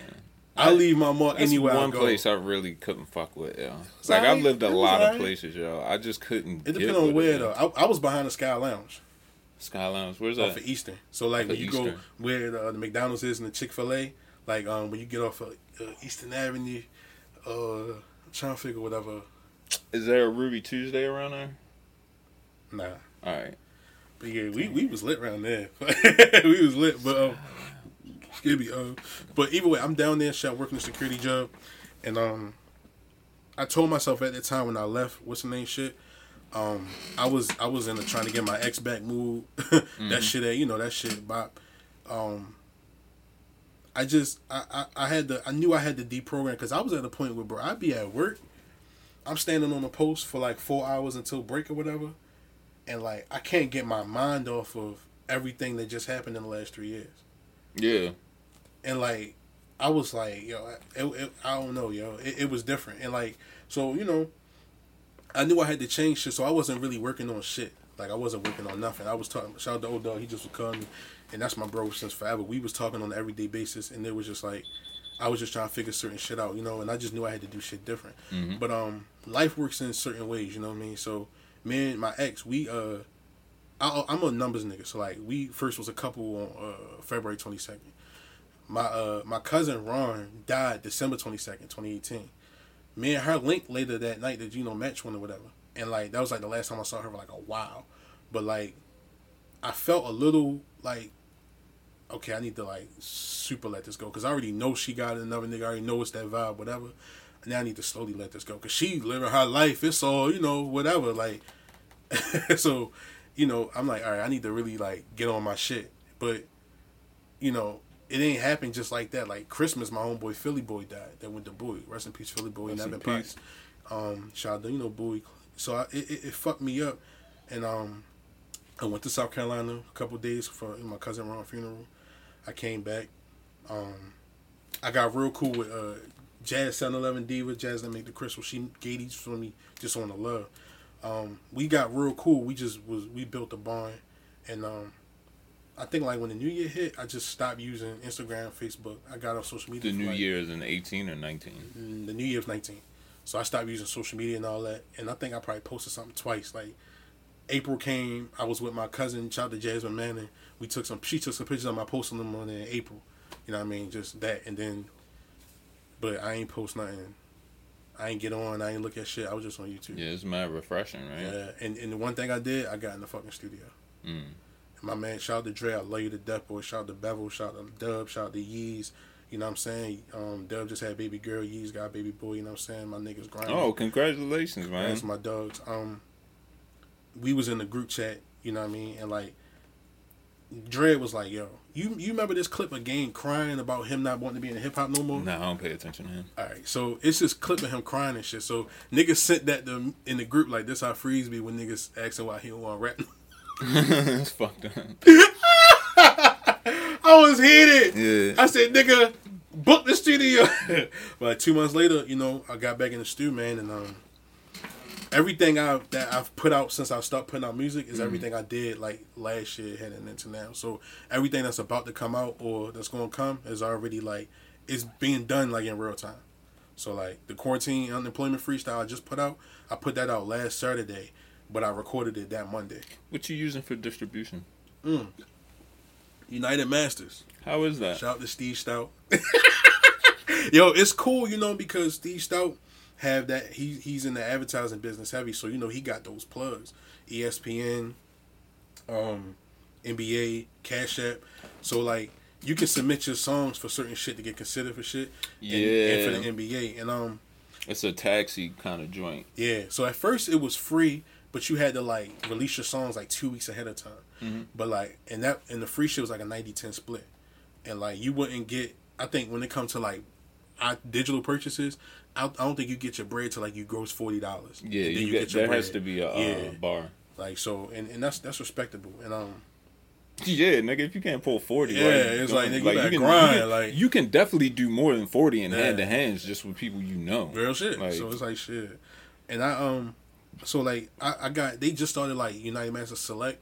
Speaker 2: I leave my mark
Speaker 1: That's
Speaker 2: anywhere
Speaker 1: one
Speaker 2: I go.
Speaker 1: place I really couldn't fuck with, yo.
Speaker 2: It's
Speaker 1: Like I
Speaker 2: alright.
Speaker 1: lived a lot of
Speaker 2: alright.
Speaker 1: places, yo. I just couldn't.
Speaker 2: It depends on where
Speaker 1: it,
Speaker 2: though. I, I was behind the Sky Lounge.
Speaker 1: Sky Lounge, where's
Speaker 2: off
Speaker 1: that?
Speaker 2: of Eastern. So like
Speaker 1: Off
Speaker 2: when
Speaker 1: of
Speaker 2: you go where the, the McDonald's is and the Chick Fil A, like um when you get off of uh, Eastern Avenue, uh, I'm trying to figure whatever.
Speaker 1: Is there a Ruby Tuesday around there?
Speaker 2: Nah,
Speaker 1: All right.
Speaker 2: But yeah, we, we was lit around there. we was lit, but um, excuse me, um, but either way, I'm down there, shot working a security job, and um, I told myself at that time when I left, what's the name shit. Um, I was I was in the trying to get my ex back mood. that shit, that you know that shit, bop. Um, I just I, I, I had to I knew I had to deprogram because I was at a point where bro I'd be at work, I'm standing on a post for like four hours until break or whatever, and like I can't get my mind off of everything that just happened in the last three years,
Speaker 1: Yeah.
Speaker 2: and like I was like yo it, it, I don't know yo. It, it was different. And like so you know I knew I had to change shit so I wasn't really working on shit. Like I wasn't working on nothing. I was talking shout out to old dog he just was calling me. And that's my bro since forever. We was talking on an everyday basis and it was just like I was just trying to figure certain shit out you know and I just knew I had to do shit different.
Speaker 1: Mhm.
Speaker 2: but um life works in certain ways you know what I mean? So me and my ex we uh I, I'm a numbers nigga so like we first was a couple on uh, February 22nd my uh my cousin Ron died December twenty second, twenty eighteen. Me and her linked later that night that you know match one or whatever. and like that was like the last time I saw her for like a while. But like, I felt a little like, okay, I need to like super let this go because I already know she got another nigga. I already know it's that vibe, whatever. Now I need to slowly let this go because she living her life. It's all you know, whatever. Like, so, you know, I'm like, all right, I need to really like get on my shit. But, you know, it ain't happen just like that. Like Christmas, my homeboy Philly Boy died. That went to Bowie. Rest in peace, Philly Boy.
Speaker 1: Rest in
Speaker 2: peace. Um, shout out to you know Bowie. So I, it, it, it fucked me up, and um, I went to South Carolina a couple days for my cousin Ron funeral. I came back. Um, I got real cool with uh, Jazz 711 Diva, Jazz that make the crystal. She gave these for me just on the love. Um, we got real cool. We just was we built a bond, and um, I think like when the new year hit, I just stopped using Instagram, Facebook. I got off social media.
Speaker 1: The New
Speaker 2: like,
Speaker 1: Year is in 18 or 19.
Speaker 2: mm, The New Year's 19. So I stopped using social media and all that. And I think I probably posted something twice. Like April came, I was with my cousin, shout out to Jasmine Manning. We took some. She took some pictures of my posting them on in April. You know what I mean? Just that, and then, but I ain't post nothing. I ain't get on. I ain't look at shit. I was just on YouTube.
Speaker 1: Yeah, it's mad refreshing, right?
Speaker 2: Yeah, and, and the one thing I did, I got in the fucking studio.
Speaker 1: Mm.
Speaker 2: And my man, shout out to Dre, I love you to death, boy. Shout out to Bevel, shout out to Dub, shout out to Yeez. You know what I'm saying? Um, Dub just had baby girl, Yeez got baby boy. You know what I'm saying? My niggas grinding.
Speaker 1: Oh, congratulations, man.
Speaker 2: That's my dogs. Um, we was in the group chat. You know what I mean? And like, Dre was like, "Yo, you you remember this clip of Game crying about him not wanting to be in hip hop no more?"
Speaker 1: Nah, I don't pay attention to him.
Speaker 2: All right, so it's just clip of him crying and shit. So niggas sent that to, in the group like this. How freeze be when niggas asking why he don't want to rap.
Speaker 1: it's fucked up.
Speaker 2: I was heated.
Speaker 1: Yeah.
Speaker 2: I said, nigga, book the studio. but two months later, you know, I got back in the studio, man, and um, everything I that I've put out since I started putting out music is mhm. everything I did like last year heading into now. So everything that's about to come out or that's gonna come is already like it's being done like in real time. So like the quarantine unemployment freestyle I just put out, I put that out last Saturday, but I recorded it that Monday.
Speaker 1: What you using for distribution? Mm.
Speaker 2: United Masters.
Speaker 1: How is that?
Speaker 2: Shout out to Steve Stoute. Yo, it's cool, you know, because Steve Stoute have that he he's in the advertising business heavy, so you know he got those plugs. ESPN, um, NBA, Cash App. So like you can submit your songs for certain shit to get considered for shit. and- And, for the NBA. And um
Speaker 1: It's a taxi kind of joint.
Speaker 2: yeah. So at first it was free, but you had to like release your songs like two weeks ahead of time.
Speaker 1: Mm-hmm.
Speaker 2: But like, and that and the free shit was like a 90-10 split, and like you wouldn't get. I think when it comes to like, digital purchases, I, I don't think you get your bread till like you gross forty dollars.
Speaker 1: Yeah, you, get, there has to be a uh,
Speaker 2: Yeah.
Speaker 1: bar.
Speaker 2: like so, and, and that's that's respectable. And um,
Speaker 1: Yeah, nigga, if you can't pull forty,
Speaker 2: Yeah,
Speaker 1: like,
Speaker 2: it's like, nigga, you gotta
Speaker 1: can,
Speaker 2: grind,
Speaker 1: you can,
Speaker 2: like-
Speaker 1: you can definitely do more than forty in
Speaker 2: Yeah.
Speaker 1: hand to hands just with people you know.
Speaker 2: real shit.
Speaker 1: Like-
Speaker 2: so it's like shit, and I um, so like I, I got they just started like United Masters Select,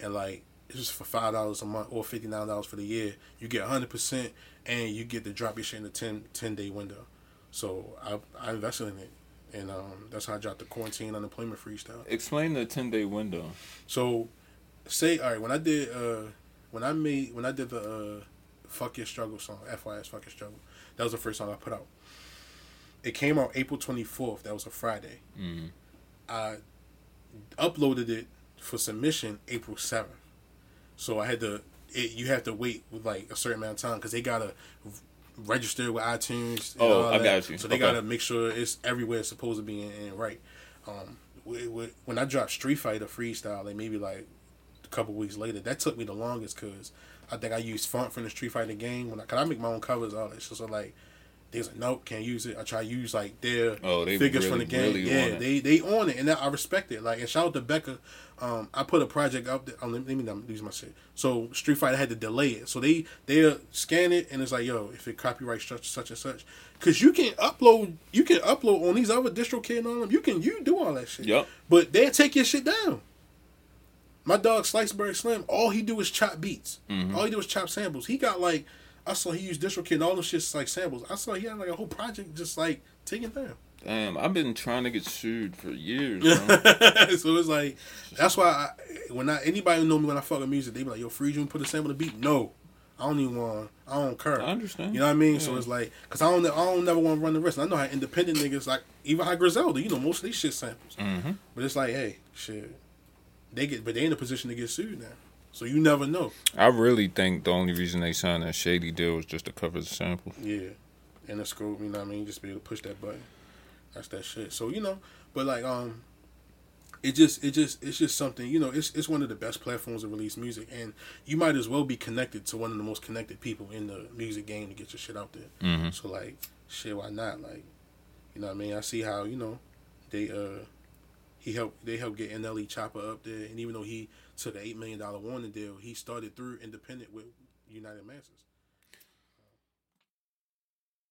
Speaker 2: and like it's just for five dollars a month or fifty nine dollars for the year. You get hundred percent, and you get to drop your shit in the 10, 10 day window. So I I invested in it, and um, that's how I dropped the quarantine unemployment freestyle.
Speaker 1: Explain the ten day window.
Speaker 2: So, say all right when I did uh when I made when I did the uh fuck your struggle song FYS fuck your struggle that was the first song I put out. It came out April twenty fourth. That was a Friday.
Speaker 1: Mm.
Speaker 2: I uploaded it for submission April seventh. So I had to. It, you have to wait with like a certain amount of time because they gotta register with iTunes.
Speaker 1: Oh, I got you.
Speaker 2: So they
Speaker 1: Okay.
Speaker 2: gotta make sure it's everywhere it's supposed to be and, and right. Um, when I dropped Street Fighter Freestyle, like maybe like a couple weeks later, that took me the longest because I think I used font from the Street Fighter game when I, cause I make my own covers all that. So, so like. They was like, nope, can't use it. I try to use like their
Speaker 1: Oh, they
Speaker 2: figures from the game.
Speaker 1: really
Speaker 2: yeah,
Speaker 1: on
Speaker 2: they they on it, and that, I respect it. Like, and shout out to Becca. Um, I put a project up. There, oh, let me not use my shit. So Street Fighter had to delay it. So they they scan it, and it's like, yo, if it copyright such such and such, because you can upload, you can upload on these other DistroKid and all them. You can you do all that shit.
Speaker 1: Yup.
Speaker 2: But they take your shit down. My dog Sliceberg Slim, all he do is chop beats.
Speaker 1: Mm-hmm.
Speaker 2: All he do is chop samples. He got like, I saw he used DistroKid and all those shits like samples. I saw he had like a whole project just like taken down.
Speaker 1: Damn, I've been trying to get sued for years.
Speaker 2: so it's like that's why I, when I anybody know me when I fuck with music, they be like, "Yo, Free June put a sample the beat." No, I don't even want. I don't care.
Speaker 1: I understand.
Speaker 2: You know what I mean?
Speaker 1: Yeah.
Speaker 2: So it's like, cause I don't, I don't never want to run the risk. I know how independent niggas like, even how Griselda, you know, most of these shit samples.
Speaker 1: Mm-hmm.
Speaker 2: But it's like, hey, shit, they get, but they in a position to get sued now. So you never know.
Speaker 1: I really think the only reason they signed that shady deal was just to cover the sample.
Speaker 2: Yeah, and the scope, you know what I mean? Just be able to push that button. That's that shit. So you know, but like um, it just it just it's just something you know. It's it's one of the best platforms to release music, and you might as well be connected to one of the most connected people in the music game to get your shit out there.
Speaker 1: Mm-hmm.
Speaker 2: So like, shit, why not? Like, you know what I mean? I see how you know they uh he helped they helped get NLE Choppa up there, and even though he took an eight million dollar Warner deal, he started through independent with United Masters.